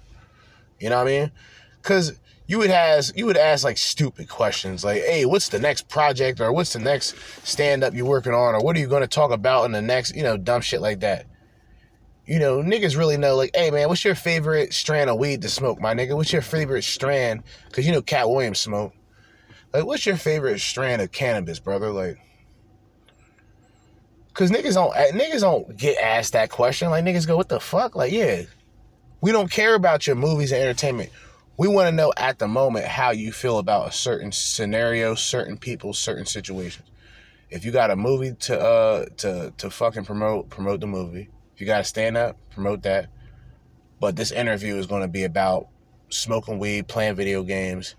you know what I mean? Because you would ask, you would ask like stupid questions, like, hey, what's the next project, or what's the next stand up you're working on, or what are you going to talk about in the next, you know, dumb shit like that. You know, niggas really know, like, hey man, what's your favorite strand of weed to smoke, my nigga? What's your favorite strand? Because you know, Katt Williams smoke. Like, what's your favorite strand of cannabis, brother? Like, Cause niggas don't niggas don't get asked that question. Like niggas go, what the fuck? Like, yeah. We don't care about your movies and entertainment. We want to know at the moment how you feel about a certain scenario, certain people, certain situations. If you got a movie to uh to to fucking promote, promote the movie. If you got to stand up, promote that. But this interview is going to be about smoking weed, playing video games,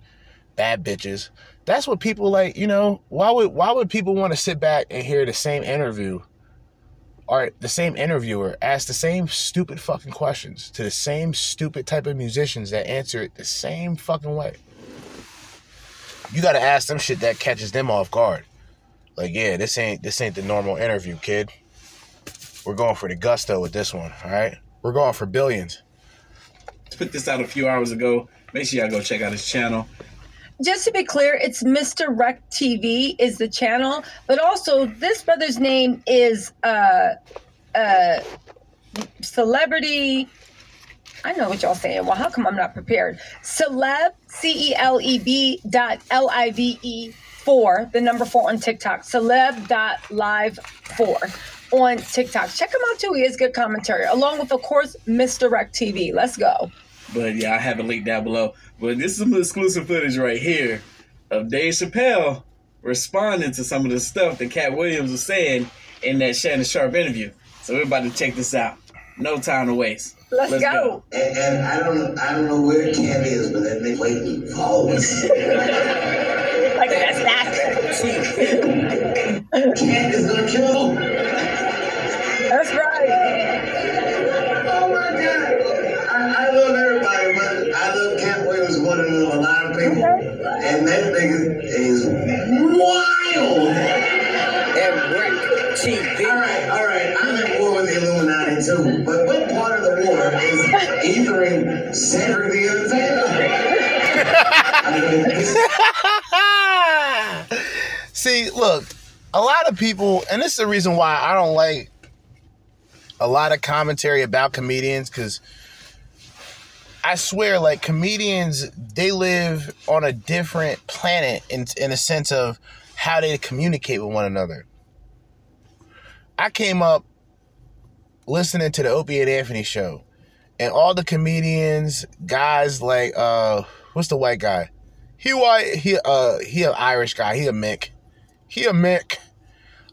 bad bitches. That's what people like, you know, why would why would people want to sit back and hear the same interview or the same interviewer ask the same stupid fucking questions to the same stupid type of musicians that answer it the same fucking way? You got to ask them shit that catches them off guard. Like, yeah, this ain't this ain't the normal interview, kid. We're going for the gusto with this one, all right? We're going for billions. Put this out a few hours ago. Make sure y'all go check out his channel just to be clear, it's Mr. Rec TV is the channel, but also this brother's name is uh uh celebrity. I know what y'all saying. Well, how come I'm not prepared? Celeb C E L E B dot L I V E four, the number four on TikTok. Celeb dot live four on TikTok. Check him out too. He has good commentary, along with of course Mr. Rec TV. Let's go. But yeah, I have a link down below. But this is some exclusive footage right here of Dave Chappelle responding to some of the stuff that Katt Williams was saying in that Shannon Sharpe interview. So we're about to check this out. No time to waste. Let's, Let's go. go. And, and, I don't I don't know where Katt is, but that makes waiting always. like that's that. Katt is gonna kill. Him. That's right. And that nigga is wild. At break. All right, all right. I'm at war with the Illuminati too, but what part of the war is ethering Cedric the Entertainer? I mean, See, look, a lot of people, and this is the reason why I don't like a lot of commentary about comedians because I swear, like comedians, they live on a different planet in in a sense of how they communicate with one another. I came up listening to the Opie and Anthony show, and all the comedians, guys like uh, what's the white guy? He white, he uh, he an Irish guy. He a Mick. He a Mick.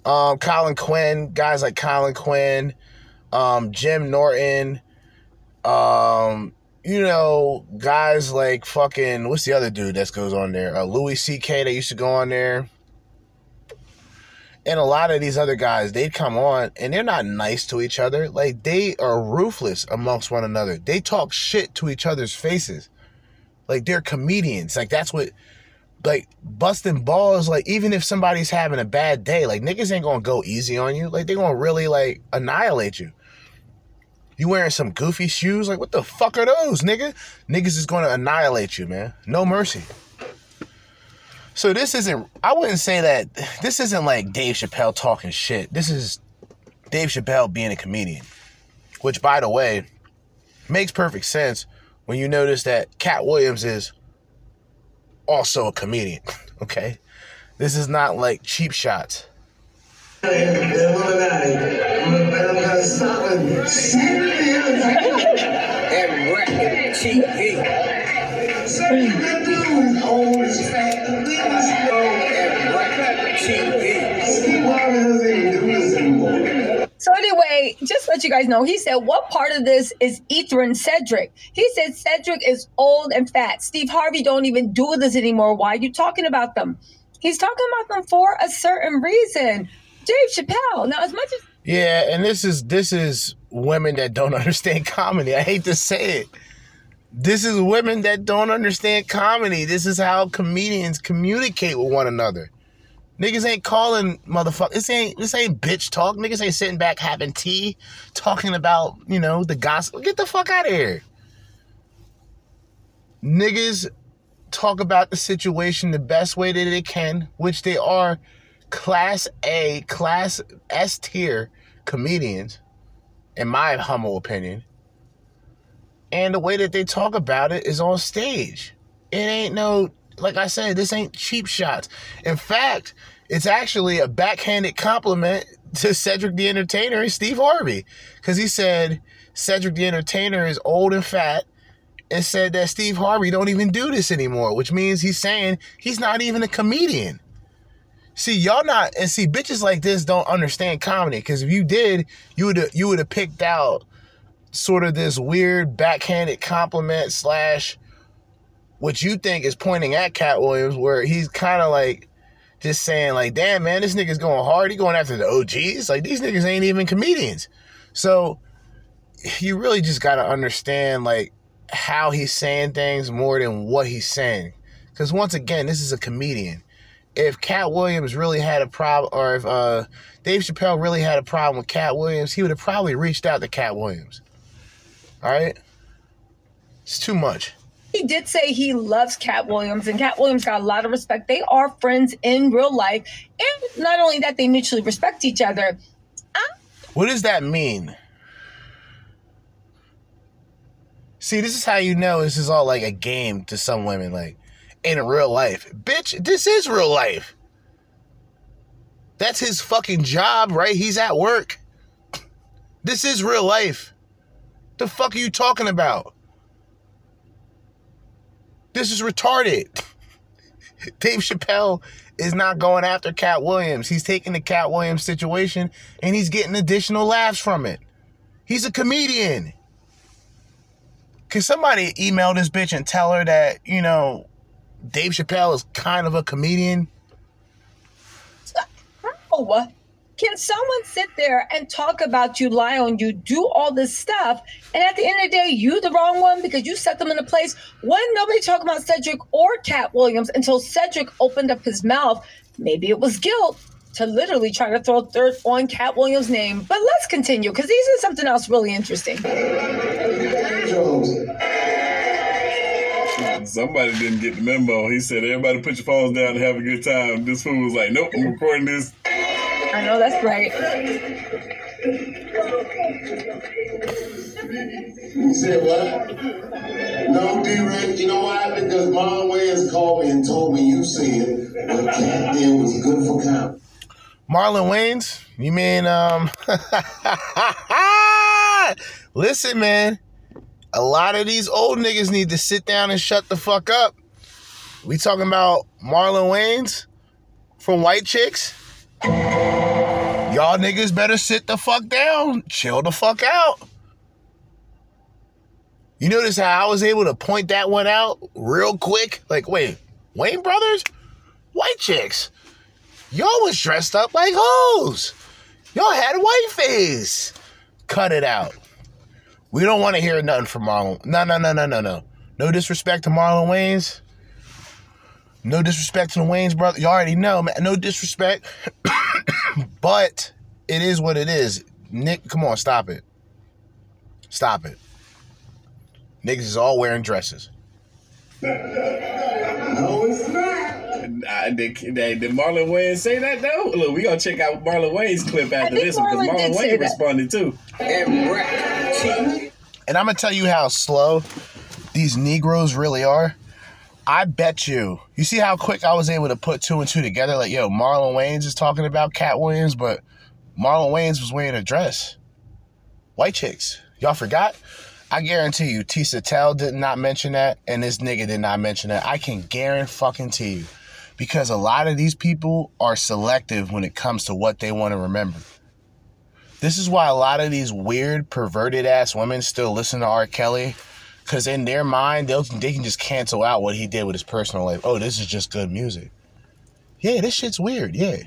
Um, Colin Quinn, guys like Colin Quinn, um, Jim Norton, um, you know, guys like fucking what's the other dude that goes on there? Uh, Louis C.K. that used to go on there. And a lot of these other guys, they'd come on and they're not nice to each other. Like they are ruthless amongst one another. They talk shit to each other's faces. Like they're comedians. Like that's what like busting balls, like even if somebody's having a bad day, like niggas ain't gonna go easy on you. Like they gonna really like annihilate you. You wearing some goofy shoes? Like what the fuck are those, nigga? Niggas is gonna annihilate you, man. No mercy. So this isn't I wouldn't say that this isn't like Dave Chappelle talking shit. This is Dave Chappelle being a comedian. Which by the way, makes perfect sense when you notice that Katt Williams is also a comedian. Okay? This is not like cheap shots. The Illuminati. Because Cedric the Entertainer. Cedric the dude, old as fat, the biggest Steve Harvey doesn't do this anymore. So anyway, just let you guys know, he said, what part of this is Ethrin Cedric? He said Cedric is old and fat. Steve Harvey don't even do this anymore. Why are you talking about them? He's talking about them for a certain reason. Dave Chappelle. Now, as much as Yeah, and this is this is women that don't understand comedy. I hate to say it. This is women that don't understand comedy. This is how comedians communicate with one another. Niggas ain't calling motherfuckers. This ain't this ain't bitch talk. Niggas ain't sitting back having tea, talking about you know the gospel. Get the fuck out of here. Niggas talk about the situation the best way that they can, which they are class A, class S tier comedians, in my humble opinion. And the way that they talk about it is on stage. It ain't no, like I said, this ain't cheap shots. In fact, it's actually a backhanded compliment to Cedric the Entertainer and Steve Harvey. Because he said Cedric the Entertainer is old and fat and said that Steve Harvey don't even do this anymore, which means he's saying he's not even a comedian. See, y'all not and see bitches like this don't understand comedy because if you did, you would you would have picked out sort of this weird backhanded compliment slash what you think is pointing at Katt Williams, where he's kind of like just saying like, "Damn man, this nigga's going hard. He going after the OGs. Like these niggas ain't even comedians." So you really just got to understand like how he's saying things more than what he's saying. Because once again, this is a comedian. If Katt Williams really had a problem, or if uh, Dave Chappelle really had a problem with Katt Williams, he would have probably reached out to Katt Williams. All right? It's too much. he did say he loves Katt Williams, and Katt Williams got a lot of respect. They are friends in real life, and not only that, they mutually respect each other. What does that mean? See, this is how you know this is all like a game to some women, like in real life. Bitch, this is real life. That's his fucking job, right? He's at work. This is real life. The fuck are you talking about? This is retarded. Dave Chappelle is not going after Katt Williams. He's taking the Katt Williams situation and he's getting additional laughs from it. He's a comedian. Can somebody email this bitch and tell her that, you know, Dave Chappelle is kind of a comedian? Oh, what? Can someone sit there and talk about you, lie on you, do all this stuff, and at the end of the day, you the wrong one because you set them in a place? When nobody talked about Cedric or Katt Williams until Cedric opened up his mouth. Maybe it was guilt to literally try to throw dirt on Katt Williams' name. But let's continue because these are something else really interesting. Jones. Somebody didn't get the memo. He said, "Everybody, put your phones down and have a good time." This fool was like, "Nope, I'm recording this." I know that's right. You said what? No, D-Ray, you know why? Because Marlon Wayans called me and told me you said what Katt did was good for comedy. Marlon Wayans? You mean um Listen, man. A lot of these old niggas need to sit down and shut the fuck up. We talking about Marlon Wayans from White Chicks? Y'all niggas better sit the fuck down. Chill the fuck out. You notice how I was able to point that one out real quick? Like, wait, Wayne Brothers? White Chicks. Y'all was dressed up like hoes. Y'all had a white face. Cut it out. We don't want to hear nothing from Marlon. No, no, no, no, no, no. No disrespect to Marlon Wayans. No disrespect to the Wayans brother. You already know, man. No disrespect. but it is what it is. Nick, come on, stop it. Stop it. Niggas is all wearing dresses. No, it's not. Uh, did, did, did Marlon Wayans say that though? Look, we gonna check out Marlon Wayans clip after think this one because Marlon Marlon did Wayans responded too. And I'm gonna tell you how slow these Negroes really are. I bet you. You see how quick I was able to put two and two together? Like, yo, Marlon Wayans is talking about Katt Williams, but Marlon Wayans was wearing a dress. White chicks. Y'all forgot? I guarantee you, Tisa Tell did not mention that, and this nigga did not mention that. I can guarantee you. Because a lot of these people are selective when it comes to what they want to remember. This is why a lot of these weird, perverted ass women still listen to R. Kelly. Because in their mind, they'll, they can just cancel out what he did with his personal life. Oh, this is just good music. Yeah, this shit's weird. Yeah.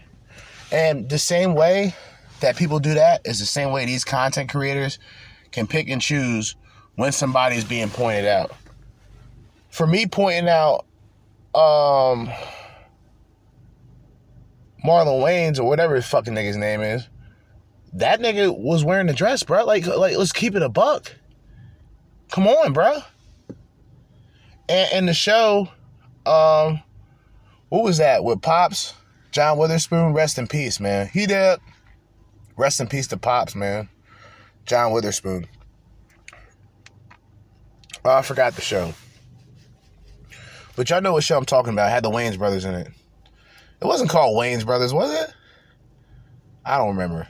And the same way that people do that is the same way these content creators can pick and choose when somebody's being pointed out. For me, pointing out um, Marlon Wayans or whatever his fucking nigga's name is, that nigga was wearing a dress, bro. Like, like let's keep it a buck. Come on, bro. And, and the show, um, what was that with Pops? John Witherspoon, rest in peace, man. He did. Rest in peace to Pops, man. John Witherspoon. Oh, I forgot the show. But y'all know what show I'm talking about. It had the Wayans brothers in it. It wasn't called Wayne's Brothers, was it? I don't remember.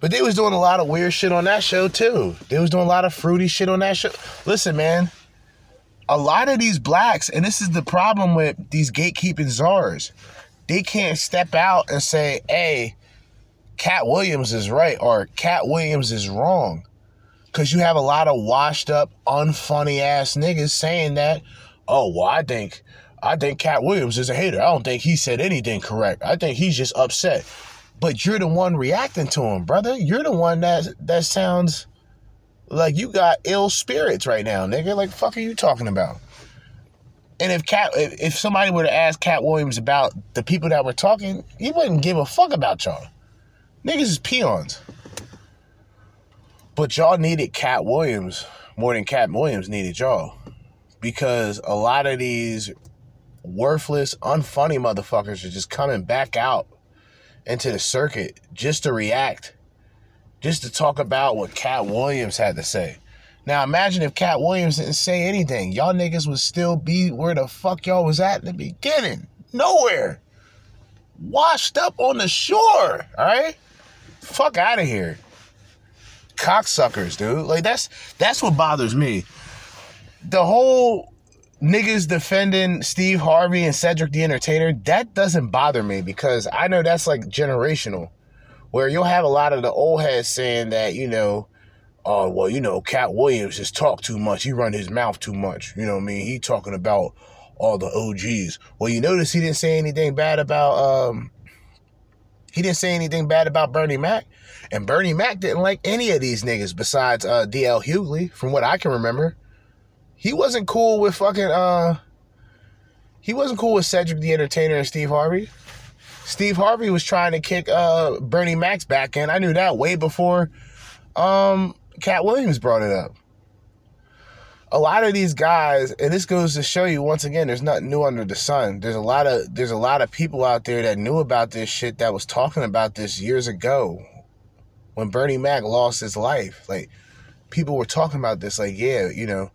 But they was doing a lot of weird shit on that show too. They was doing a lot of fruity shit on that show. Listen, man, a lot of these blacks, and this is the problem with these gatekeeping czars, they can't step out and say, hey, Katt Williams is right or Katt Williams is wrong. Cause you have a lot of washed up, unfunny ass niggas saying that, oh, well, I think I think Katt Williams is a hater. I don't think he said anything correct. I think he's just upset. But you're the one reacting to him, brother. You're the one that that sounds like you got ill spirits right now, nigga. Like fuck are you talking about? And if Katt if, if somebody were to ask Katt Williams about the people that were talking, he wouldn't give a fuck about y'all. Niggas is peons. But y'all needed Katt Williams more than Katt Williams needed y'all. Because a lot of these worthless, unfunny motherfuckers are just coming back out into the circuit just to react, just to talk about what Katt Williams had to say. Now imagine if Katt Williams didn't say anything. Y'all niggas would still be where the fuck y'all was at in the beginning. Nowhere. Washed up on the shore. Alright? Fuck out of here. Cocksuckers, dude. Like that's that's what bothers me. The whole niggas defending Steve Harvey and Cedric the Entertainer, that doesn't bother me because I know that's like generational. Where you'll have a lot of the old heads saying that, you know, oh, well, you know, Katt Williams just talked too much. He run his mouth too much. You know what I mean? He talking about all the OGs. Well, you notice he didn't say anything bad about um He didn't say anything bad about Bernie Mac. And Bernie Mac didn't like any of these niggas besides uh, DL Hughley, from what I can remember. He wasn't cool with fucking uh he wasn't cool with Cedric the Entertainer and Steve Harvey. Steve Harvey was trying to kick uh Bernie Mac's back in. I knew that way before um Katt Williams brought it up. A lot of these guys, and this goes to show you once again, there's nothing new under the sun. There's a lot of there's a lot of people out there that knew about this shit that was talking about this years ago when Bernie Mac lost his life. Like people were talking about this, like, yeah, you know,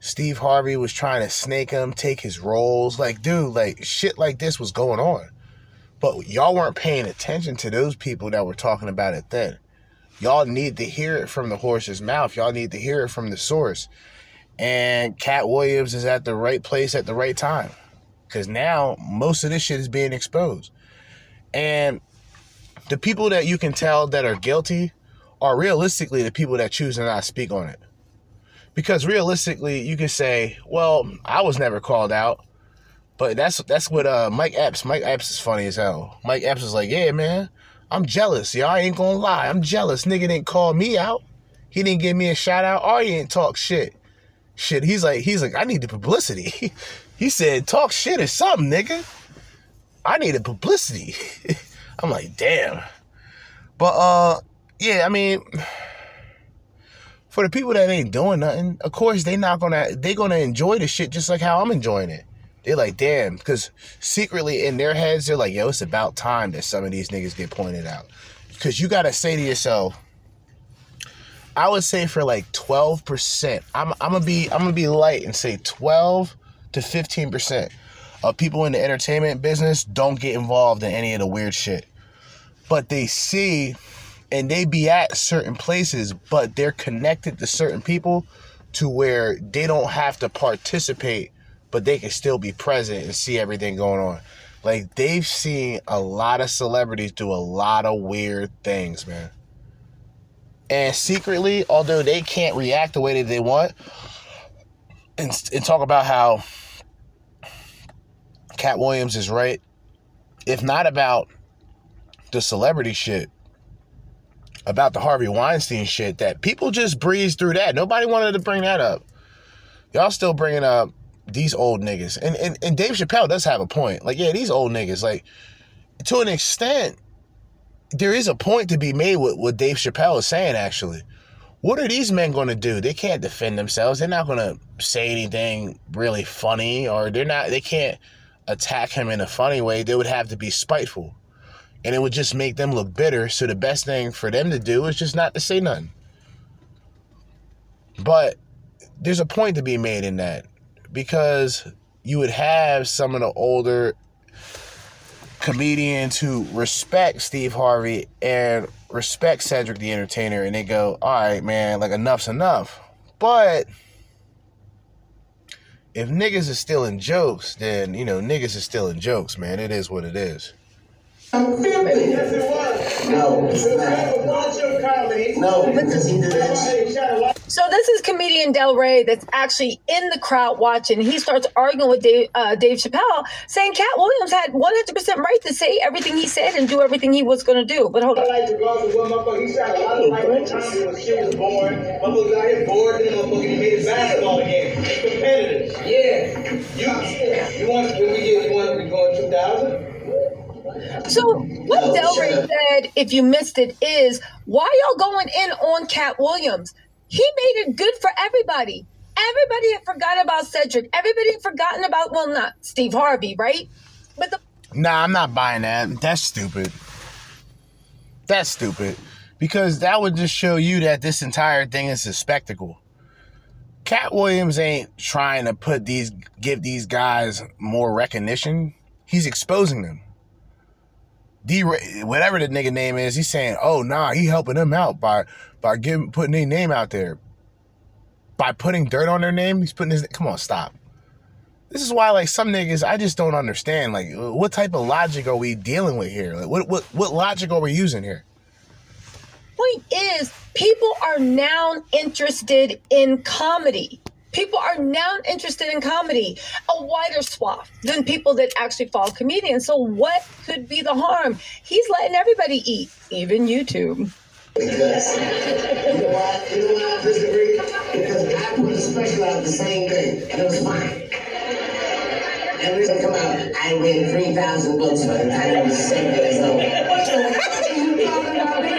Steve Harvey was trying to snake him, take his roles. Like, dude, like shit like this was going on. But y'all weren't paying attention to those people that were talking about it then. Y'all need to hear it from the horse's mouth. Y'all need to hear it from the source. And Katt Williams is at the right place at the right time. Because now most of this shit is being exposed. And the people that you can tell that are guilty are realistically the people that choose to not speak on it. Because realistically, you can say, well, I was never called out. But that's that's what uh, Mike Epps. Mike Epps is funny as hell. Mike Epps is like, yeah, man, I'm jealous. Y'all ain't gonna lie. I'm jealous. Nigga didn't call me out. He didn't give me a shout out or he didn't talk shit. Shit, he's like, he's like, I need the publicity. he said, talk shit or something, nigga. I needed publicity. I'm like, damn. But uh, yeah, I mean, for the people that ain't doing nothing, of course they not gonna they gonna enjoy the shit just like how I'm enjoying it. They're like, damn, because secretly in their heads, they're like, yo, it's about time that some of these niggas get pointed out. Because you gotta say to yourself, I would say for like 12%, I'm, I'm gonna be I'm gonna be light and say 12 to 15% of people in the entertainment business don't get involved in any of the weird shit. But they see and they be at certain places, but they're connected to certain people to where they don't have to participate, but they can still be present and see everything going on. Like they've seen a lot of celebrities do a lot of weird things, man. And secretly, although they can't react the way that they want, and, and talk about how Katt Williams is right, if not about the celebrity shit, about the Harvey Weinstein shit that people just breezed through that. Nobody wanted to bring that up. Y'all still bringing up these old niggas. And, and, and Dave Chappelle does have a point. Like, yeah, these old niggas, like, to an extent, there is a point to be made with what Dave Chappelle is saying, actually. What are these men going to do? They can't defend themselves. They're not going to say anything really funny, or they're not, they can't attack him in a funny way. They would have to be spiteful and it would just make them look bitter. So the best thing for them to do is just not to say nothing. But there's a point to be made in that because you would have some of the older comedians who respect Steve Harvey and respect Cedric the Entertainer, and they go, "All right, man, like enough's enough." But if niggas is still in jokes, then you know niggas is still in jokes, man. It is what it is. I'm 50. Yes, it was. No, it's not. have a bunch. No, because he did that shit. Hey, shut up. So this is comedian Del Rey that's actually in the crowd watching. He starts arguing with Dave, uh, Dave Chappelle, saying Katt Williams had 100% right to say everything he said and do everything he was going to do. But hold on. I on. like to go to one motherfucker. He shot a lot of like times when shit was boring. Motherfuckers out here bored, and motherfucker he made it basketball again. Competitive. Yeah. You, you want, when we get, you want to be going 2000? So what oh, No, Del shut said, if you missed it, is why y'all going in on Katt Williams? He made it good for everybody. Everybody had forgotten about Cedric. Everybody had forgotten about, well, not Steve Harvey, right? But the Nah, I'm not buying that. That's stupid. That's stupid. Because that would just show you that this entire thing is a spectacle. Katt Williams ain't trying to put these give these guys more recognition. He's exposing them. D whatever the nigga name is, he's saying, "Oh nah, he helping them out by by giving putting their name out there. By putting dirt on their name, he's putting his come on, stop. This is why, like some niggas, I just don't understand. Like, what type of logic are we dealing with here? Like, what what what logic are we using here? point is, people are now interested in comedy. People are now interested in comedy, a wider swath than people that actually follow comedians. So, what could be the harm? He's letting everybody eat, even YouTube. Because you know why? You know why I disagree? Because I put a special out the same day, and it was fine. And we come out, I win 3,000 books by the time I was seven years old. What you talking about?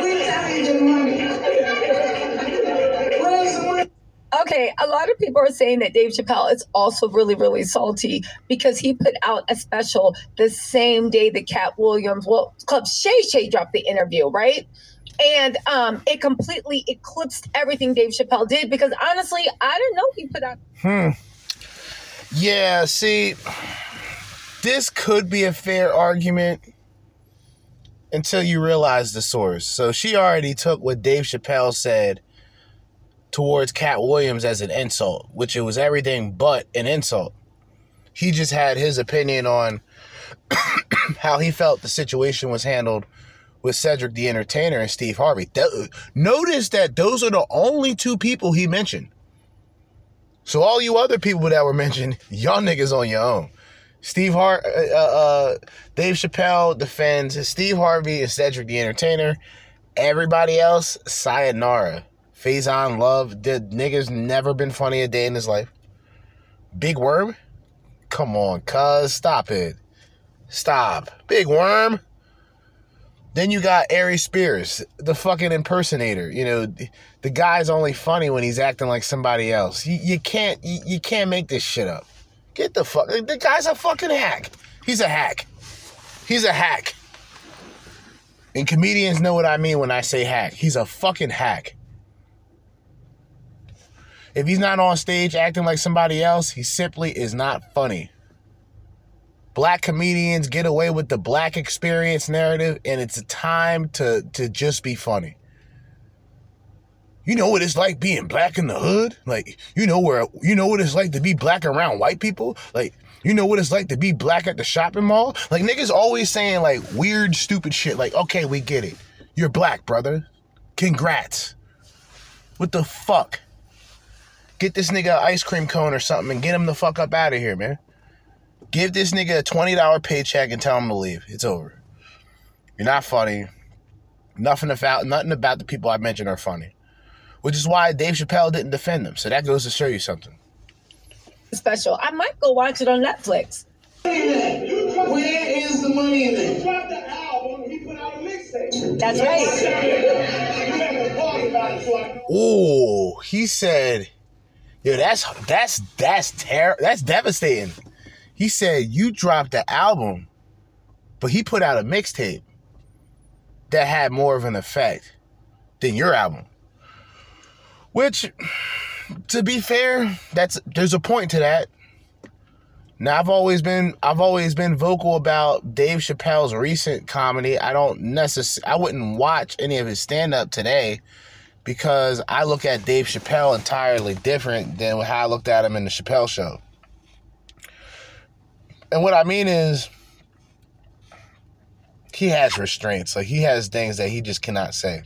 Okay, a lot of people are saying that Dave Chappelle is also really, really salty because he put out a special the same day that Katt Williams, well, Club Shay Shay dropped the interview, right? And um, it completely eclipsed everything Dave Chappelle did because honestly, I didn't know he put out. Hmm. Yeah, see, this could be a fair argument until you realize the source. So she already took what Dave Chappelle said towards Katt Williams as an insult, which it was everything but an insult. He just had his opinion on how he felt the situation was handled with Cedric the Entertainer and Steve Harvey. Notice that those are the only two people he mentioned. So all you other people that were mentioned, y'all niggas on your own. Steve Har, uh, uh, Dave Chappelle defends Steve Harvey and Cedric the Entertainer. Everybody else, sayonara. Faizon Love, the nigga's never been funny a day in his life. Big Worm, come on, cuz stop it, stop. Big Worm. Then you got Ari Spears, the fucking impersonator. You know, the, the guy's only funny when he's acting like somebody else. You, you can't you, you can't make this shit up. Get the fuck. The guy's a fucking hack. He's a hack. He's a hack. And comedians know what I mean when I say hack. He's a fucking hack. If he's not on stage acting like somebody else, he simply is not funny. Black comedians get away with the black experience narrative, and it's a time to, to just be funny. You know what it's like being black in the hood? Like, you know where you know what it's like to be black around white people? Like, you know what it's like to be black at the shopping mall? Like niggas always saying like weird, stupid shit. Like, okay, we get it. You're black, brother. Congrats. What the fuck? Get this nigga an ice cream cone or something and get him the fuck up out of here, man. Give this nigga a $20 paycheck and tell him to leave. It's over. You're not funny. Nothing about nothing about the people I mentioned are funny. Which is why Dave Chappelle didn't defend them. So that goes to show you something. Special. I might go watch it on Netflix. Where is the money in it? dropped the album, he put out a mixtape. That's right. You haven't talked about it, so I Ooh, he said, "Yo, that's that's that's ter- that's devastating." He said you dropped the album, but he put out a mixtape that had more of an effect than your album. Which, to be fair, that's there's a point to that. Now I've always been I've always been vocal about Dave Chappelle's recent comedy. I don't necessarily I wouldn't watch any of his stand up today because I look at Dave Chappelle entirely different than how I looked at him in the Chappelle show. And what I mean is he has restraints. Like he has things that he just cannot say.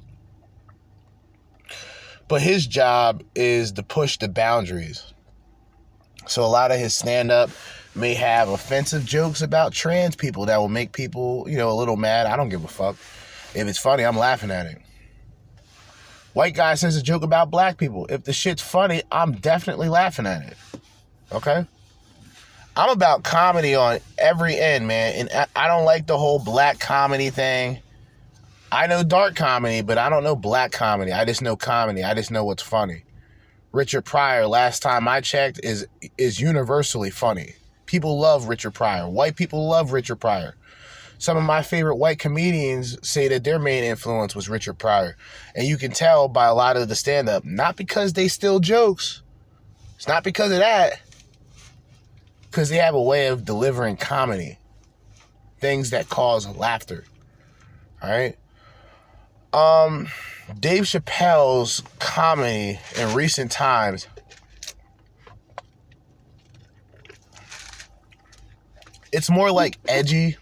But his job is to push the boundaries. So a lot of his stand up may have offensive jokes about trans people that will make people, you know, a little mad. I don't give a fuck. If it's funny, I'm laughing at it. White guy says a joke about black people. If the shit's funny, I'm definitely laughing at it. Okay? I'm about comedy on every end, man. And I- don't like the whole black comedy thing. I know dark comedy, but I don't know black comedy. I just know comedy. I just know what's funny. Richard Pryor, last time I checked, is is universally funny. People love Richard Pryor. White people love Richard Pryor. Some of my favorite white comedians say that their main influence was Richard Pryor. And you can tell by a lot of the stand up, not because they steal jokes. It's not because of that. Because they have a way of delivering comedy. Things that cause laughter. All right? Um Dave Chappelle's comedy in recent times it's more like edgy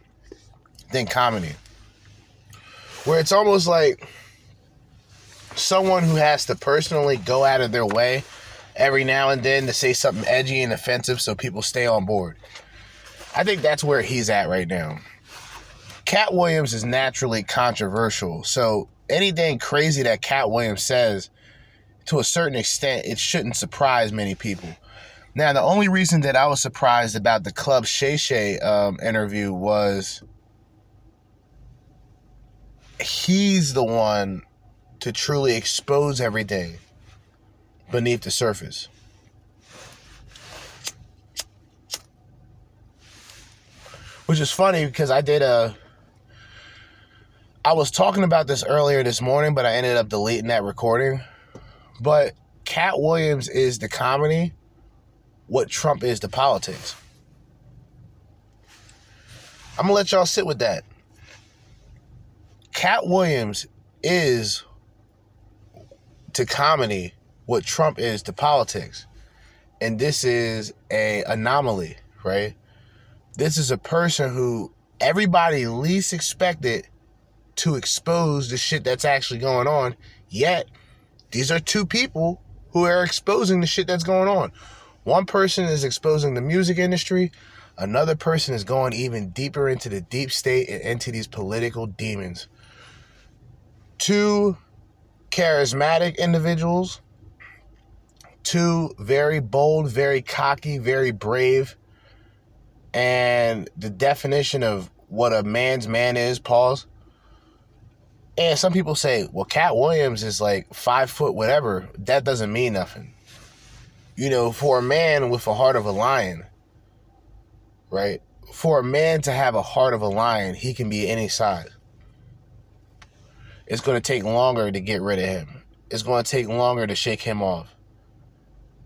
than comedy. Where it's almost like someone who has to personally go out of their way every now and then to say something edgy and offensive so people stay on board. I think that's where he's at right now. Katt Williams is naturally controversial, so anything crazy that Katt Williams says, to a certain extent, it shouldn't surprise many people. Now, the only reason that I was surprised about the Club Shay Shay um, interview was he's the one to truly expose everything beneath the surface. Which is funny because I did a. I was talking about this earlier this morning, but I ended up deleting that recording. But Katt Williams is the comedy, what Trump is the politics. I'm gonna let y'all sit with that. Katt Williams is to comedy what Trump is to politics. And this is a anomaly, right? This is a person who everybody least expected to expose the shit that's actually going on. Yet, these are two people who are exposing the shit that's going on. One person is exposing the music industry, another person is going even deeper into the deep state and into these political demons. Two charismatic individuals, two very bold, very cocky, very brave, and the definition of what a man's man is, pause. And some people say, well, Katt Williams is like five foot whatever. That doesn't mean nothing. You know, for a man with a heart of a lion, right? For a man to have a heart of a lion, he can be any size. It's going to take longer to get rid of him. It's going to take longer to shake him off.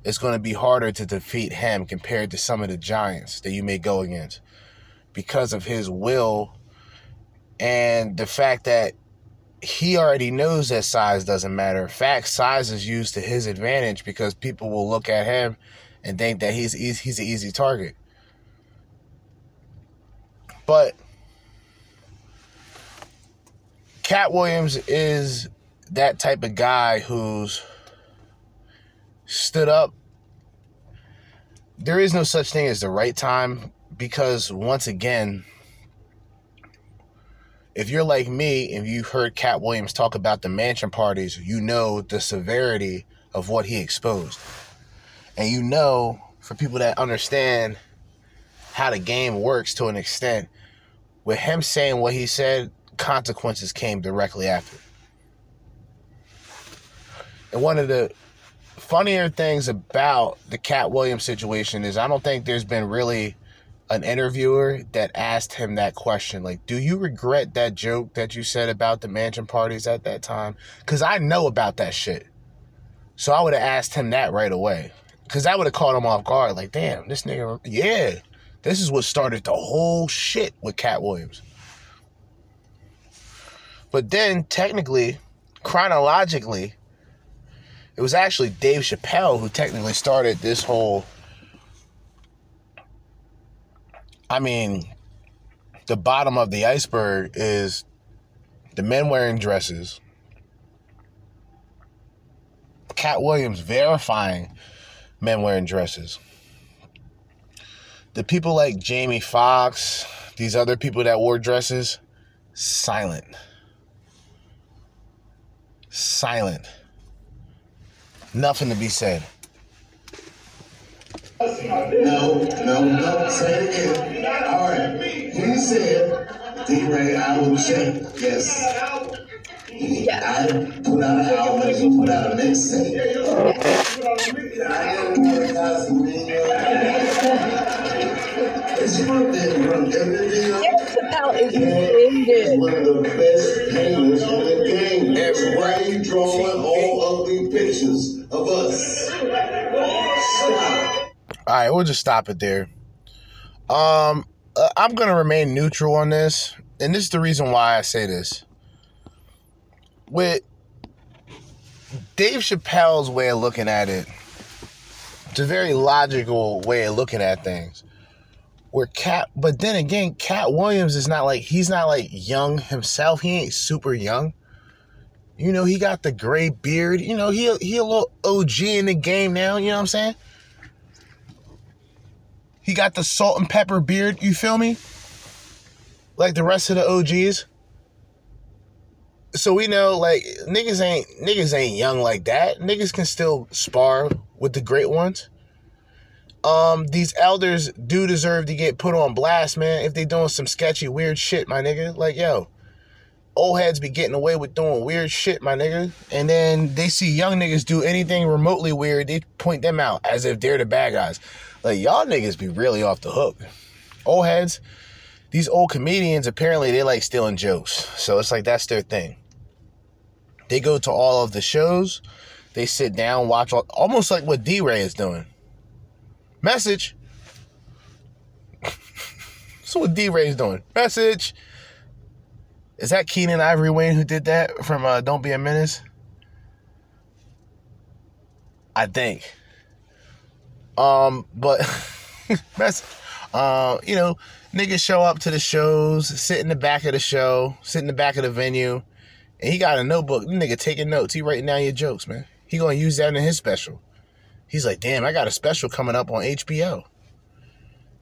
It's going to be harder to defeat him compared to some of the giants that you may go against because of his will and the fact that he already knows that size doesn't matter. In fact, size is used to his advantage because people will look at him and think that he's he's an easy target. But Katt Williams is that type of guy who's stood up. There is no such thing as the right time because once again, if you're like me and you've heard Katt Williams talk about the mansion parties, you know the severity of what he exposed. And you know, for people that understand how the game works to an extent, with him saying what he said, consequences came directly after. And one of the funnier things about the Katt Williams situation is I don't think there's been really an interviewer that asked him that question. Like do you regret that joke that you said about the mansion parties at that time? Because i know about that shit. So i would have asked him that right away. Because that would have caught him off guard. Like damn this nigga yeah this is what started the whole shit with katt williams but then technically chronologically it was actually dave chappelle who technically started this whole I mean, the bottom of the iceberg is the men wearing dresses. Katt Williams verifying men wearing dresses. The people like Jamie Foxx, these other people that wore dresses, silent. Silent. Nothing to be said. No, no, no, say it again. All right. He said, D-Ray, I will check. Yes. I put out an album, he put out a mixtape. I didn't is He's one of the best painters in the game. Why you drawing all ugly pictures of us. Stop. All right, we'll just stop it there. Um, uh, I'm gonna remain neutral on this, and this is the reason why I say this. With Dave Chappelle's way of looking at it, it's a very logical way of looking at things. Where Katt, but then again, Katt Williams is not like he's not like young himself. He ain't super young. You know, he got the gray beard. You know, he he a little OG in the game now. You know what I'm saying? He got the salt and pepper beard. You feel me? Like the rest of the OGs. So we know, like niggas ain't niggas ain't young like that. Niggas can still spar with the great ones. Um, these elders do deserve to get put on blast, man. If they doing some sketchy, weird shit, my nigga. Like, yo, old heads be getting away with doing weird shit, my nigga. And then they see young niggas do anything remotely weird, they point them out as if they're the bad guys. Like, y'all niggas be really off the hook. Old heads, these old comedians, apparently they like stealing jokes. So it's like that's their thing. They go to all of the shows, they sit down, watch all, almost like what D Ray is doing. Message. That's what D Ray's doing. Message. Is that Keenan Ivory Wayne who did that from uh, Don't Be a Menace? I think. Um, but message. Uh, you know, niggas show up to the shows, sit in the back of the show, sit in the back of the venue, and he got a notebook. Nigga taking notes. He writing down your jokes, man. He gonna use that in his special. He's like, damn, I got a special coming up on HBO.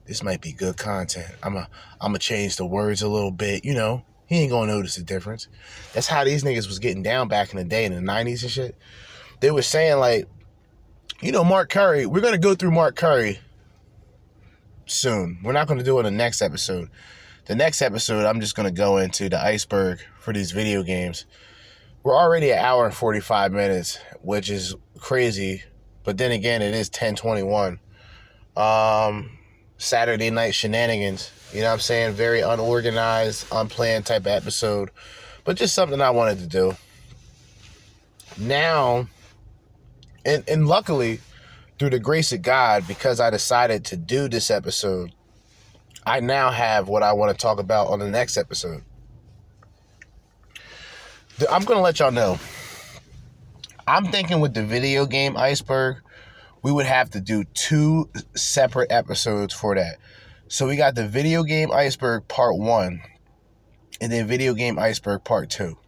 This might be good content. I'm a I'm gonna change the words a little bit, you know. He ain't gonna notice the difference. That's how these niggas was getting down back in the day in the 90s and shit. They were saying like, you know, Mark Curry, we're gonna go through Mark Curry soon. We're not gonna do it in the next episode. The next episode, I'm just gonna go into the iceberg for these video games. We're already an hour and 45 minutes, which is crazy but then again, it is 1021. Um, Saturday night shenanigans. You know what I'm saying? Very unorganized, unplanned type episode. But just something I wanted to do. Now, and, and luckily, through the grace of God, because I decided to do this episode, I now have what I want to talk about on the next episode. I'm going to let y'all know I'm thinking with the video game iceberg, we would have to do two separate episodes for that. So we got the video game iceberg part one, and then video game iceberg part two.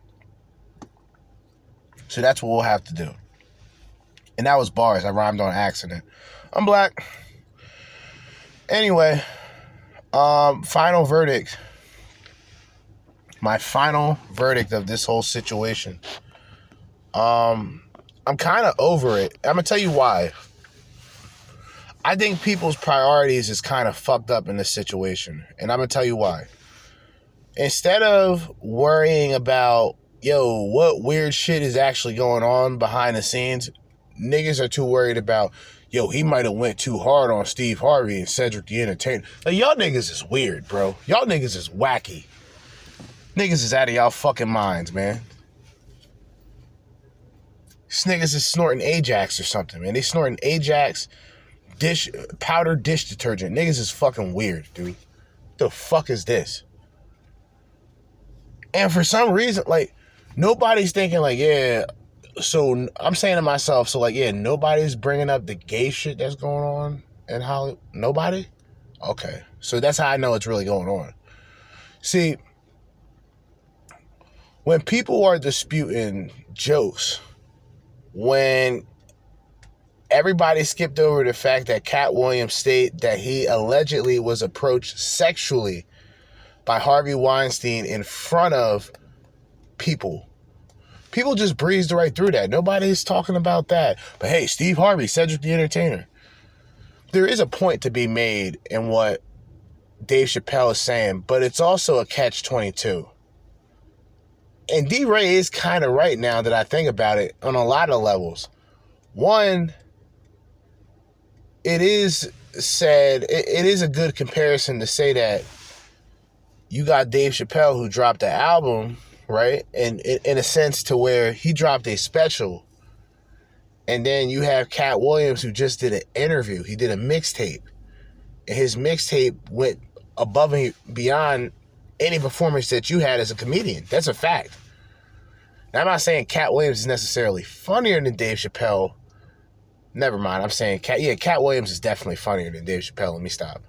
So that's what we'll have to do. And that was bars. I rhymed on accident. I'm black. Anyway, um, final verdict. My final verdict of this whole situation. Um, I'm kind of over it. I'm gonna tell you why. I think people's priorities is kind of fucked up in this situation, and I'm gonna tell you why. Instead of worrying about yo, what weird shit is actually going on behind the scenes, niggas are too worried about yo, he might have went too hard on Steve Harvey and Cedric the Entertainer. Like, y'all niggas is weird, bro. Y'all niggas is wacky. Niggas is out of y'all fucking minds, man. These niggas is snorting Ajax or something, man. They snorting Ajax dish powder dish detergent. Niggas is fucking weird, dude. The fuck is this? And for some reason, like, nobody's thinking, like, yeah, so I'm saying to myself, so, like, yeah, nobody's bringing up the gay shit that's going on and how nobody? Okay. So that's how I know it's really going on. See, when people are disputing jokes, when everybody skipped over the fact that Katt Williams state that he allegedly was approached sexually by Harvey Weinstein in front of people. People just breezed right through that. Nobody's talking about that. But hey, Steve Harvey, Cedric the Entertainer. There is a point to be made in what Dave Chappelle is saying, but it's also a catch 22. And D Ray is kind of right now that I think about it on a lot of levels. One, it is said, it, it is a good comparison to say that you got Dave Chappelle who dropped the album, right? And in, in a sense to where he dropped a special. And then you have Katt Williams who just did an interview. He did a mixtape. And his mixtape went above and beyond any performance that you had as a comedian. That's a fact. Now, I'm not saying Katt Williams is necessarily funnier than Dave Chappelle. Never mind. I'm saying Katt. Yeah, Katt Williams is definitely funnier than Dave Chappelle. Let me stop.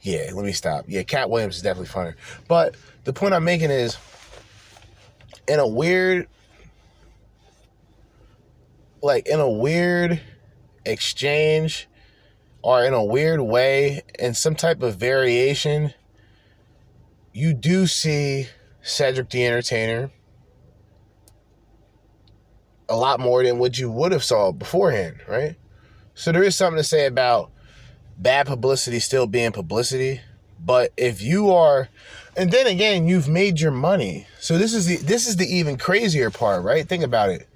Yeah, let me stop. Yeah, Katt Williams is definitely funnier. But the point I'm making is in a weird like in a weird exchange or in a weird way in some type of variation you do see Cedric the Entertainer a lot more than what you would have saw beforehand, right? So there is something to say about bad publicity still being publicity, but if you are and then again, you've made your money. So this is the this is the even crazier part, right? Think about it.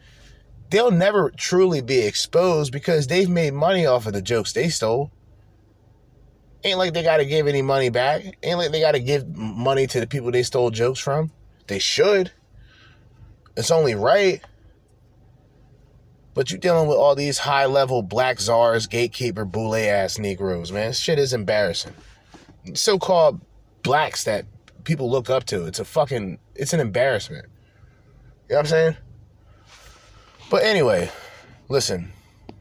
They'll never truly be exposed because they've made money off of the jokes they stole. Ain't like they got to give any money back. Ain't like they got to give money to the people they stole jokes from. They should. It's only right. But you're dealing with all these high level black czars, gatekeeper, boule ass Negroes, man. This shit is embarrassing. So called blacks that people look up to. It's a fucking, it's an embarrassment. You know what I'm saying? But anyway, listen,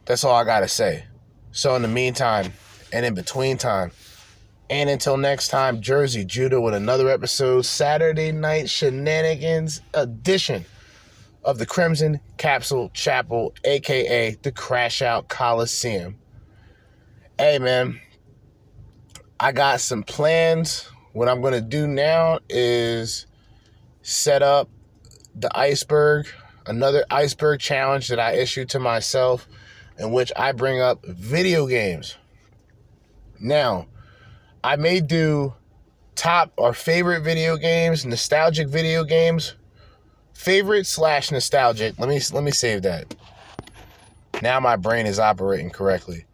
that's all I gotta say. So in the meantime, and in between time, and until next time, Jerzee Judah with another episode, Saturday Night Shenanigans edition of the Crimson Capsule Chapel, aka the Crash Out Coliseum. Hey man, I got some plans. What I'm gonna do now is set up the iceberg, another iceberg challenge that I issued to myself, in which I bring up video games. Now, I may do top or favorite video games, nostalgic video games, favorite slash nostalgic. Let me let me save that. Now my brain is operating correctly.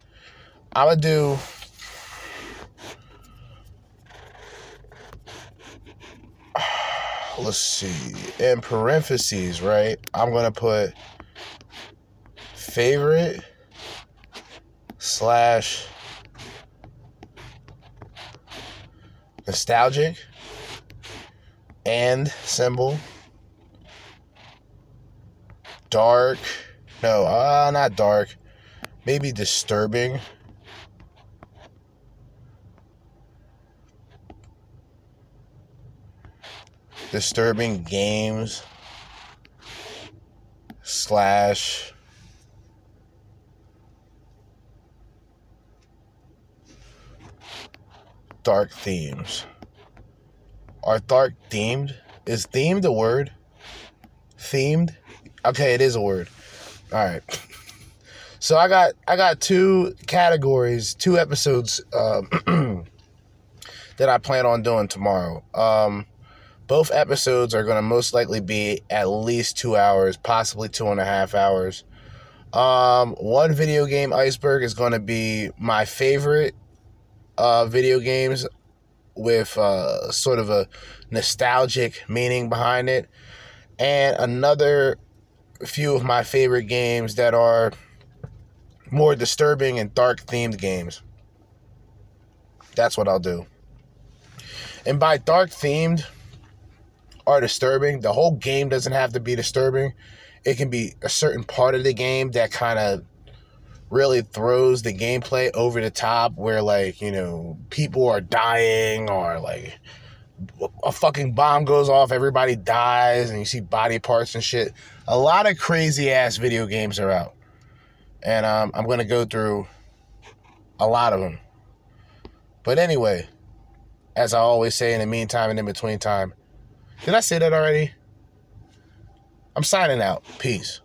I'm gonna do. Let's see. In parentheses, right? I'm gonna put favorite slash nostalgic and symbol dark no uh not dark maybe disturbing disturbing games slash dark themes. Are dark themed? Is themed a word? Themed? Okay, it is a word. All right. So I got I got two categories, two episodes um, that I plan on doing tomorrow. Um, both episodes are going to most likely be at least two hours, possibly two and a half hours. Um, one video game iceberg is going to be my favorite uh, video games with uh, sort of a nostalgic meaning behind it, and another few of my favorite games that are more disturbing and dark themed games. That's what I'll do. And by dark themed or disturbing, the whole game doesn't have to be disturbing. It can be a certain part of the game that kind of really throws the gameplay over the top where like, you know, people are dying or like a fucking bomb goes off, everybody dies and you see body parts and shit. A lot of crazy ass video games are out and um, I'm going to go through a lot of them. But anyway, as I always say, in the meantime and in between time, did I say that already? I'm signing out. Peace.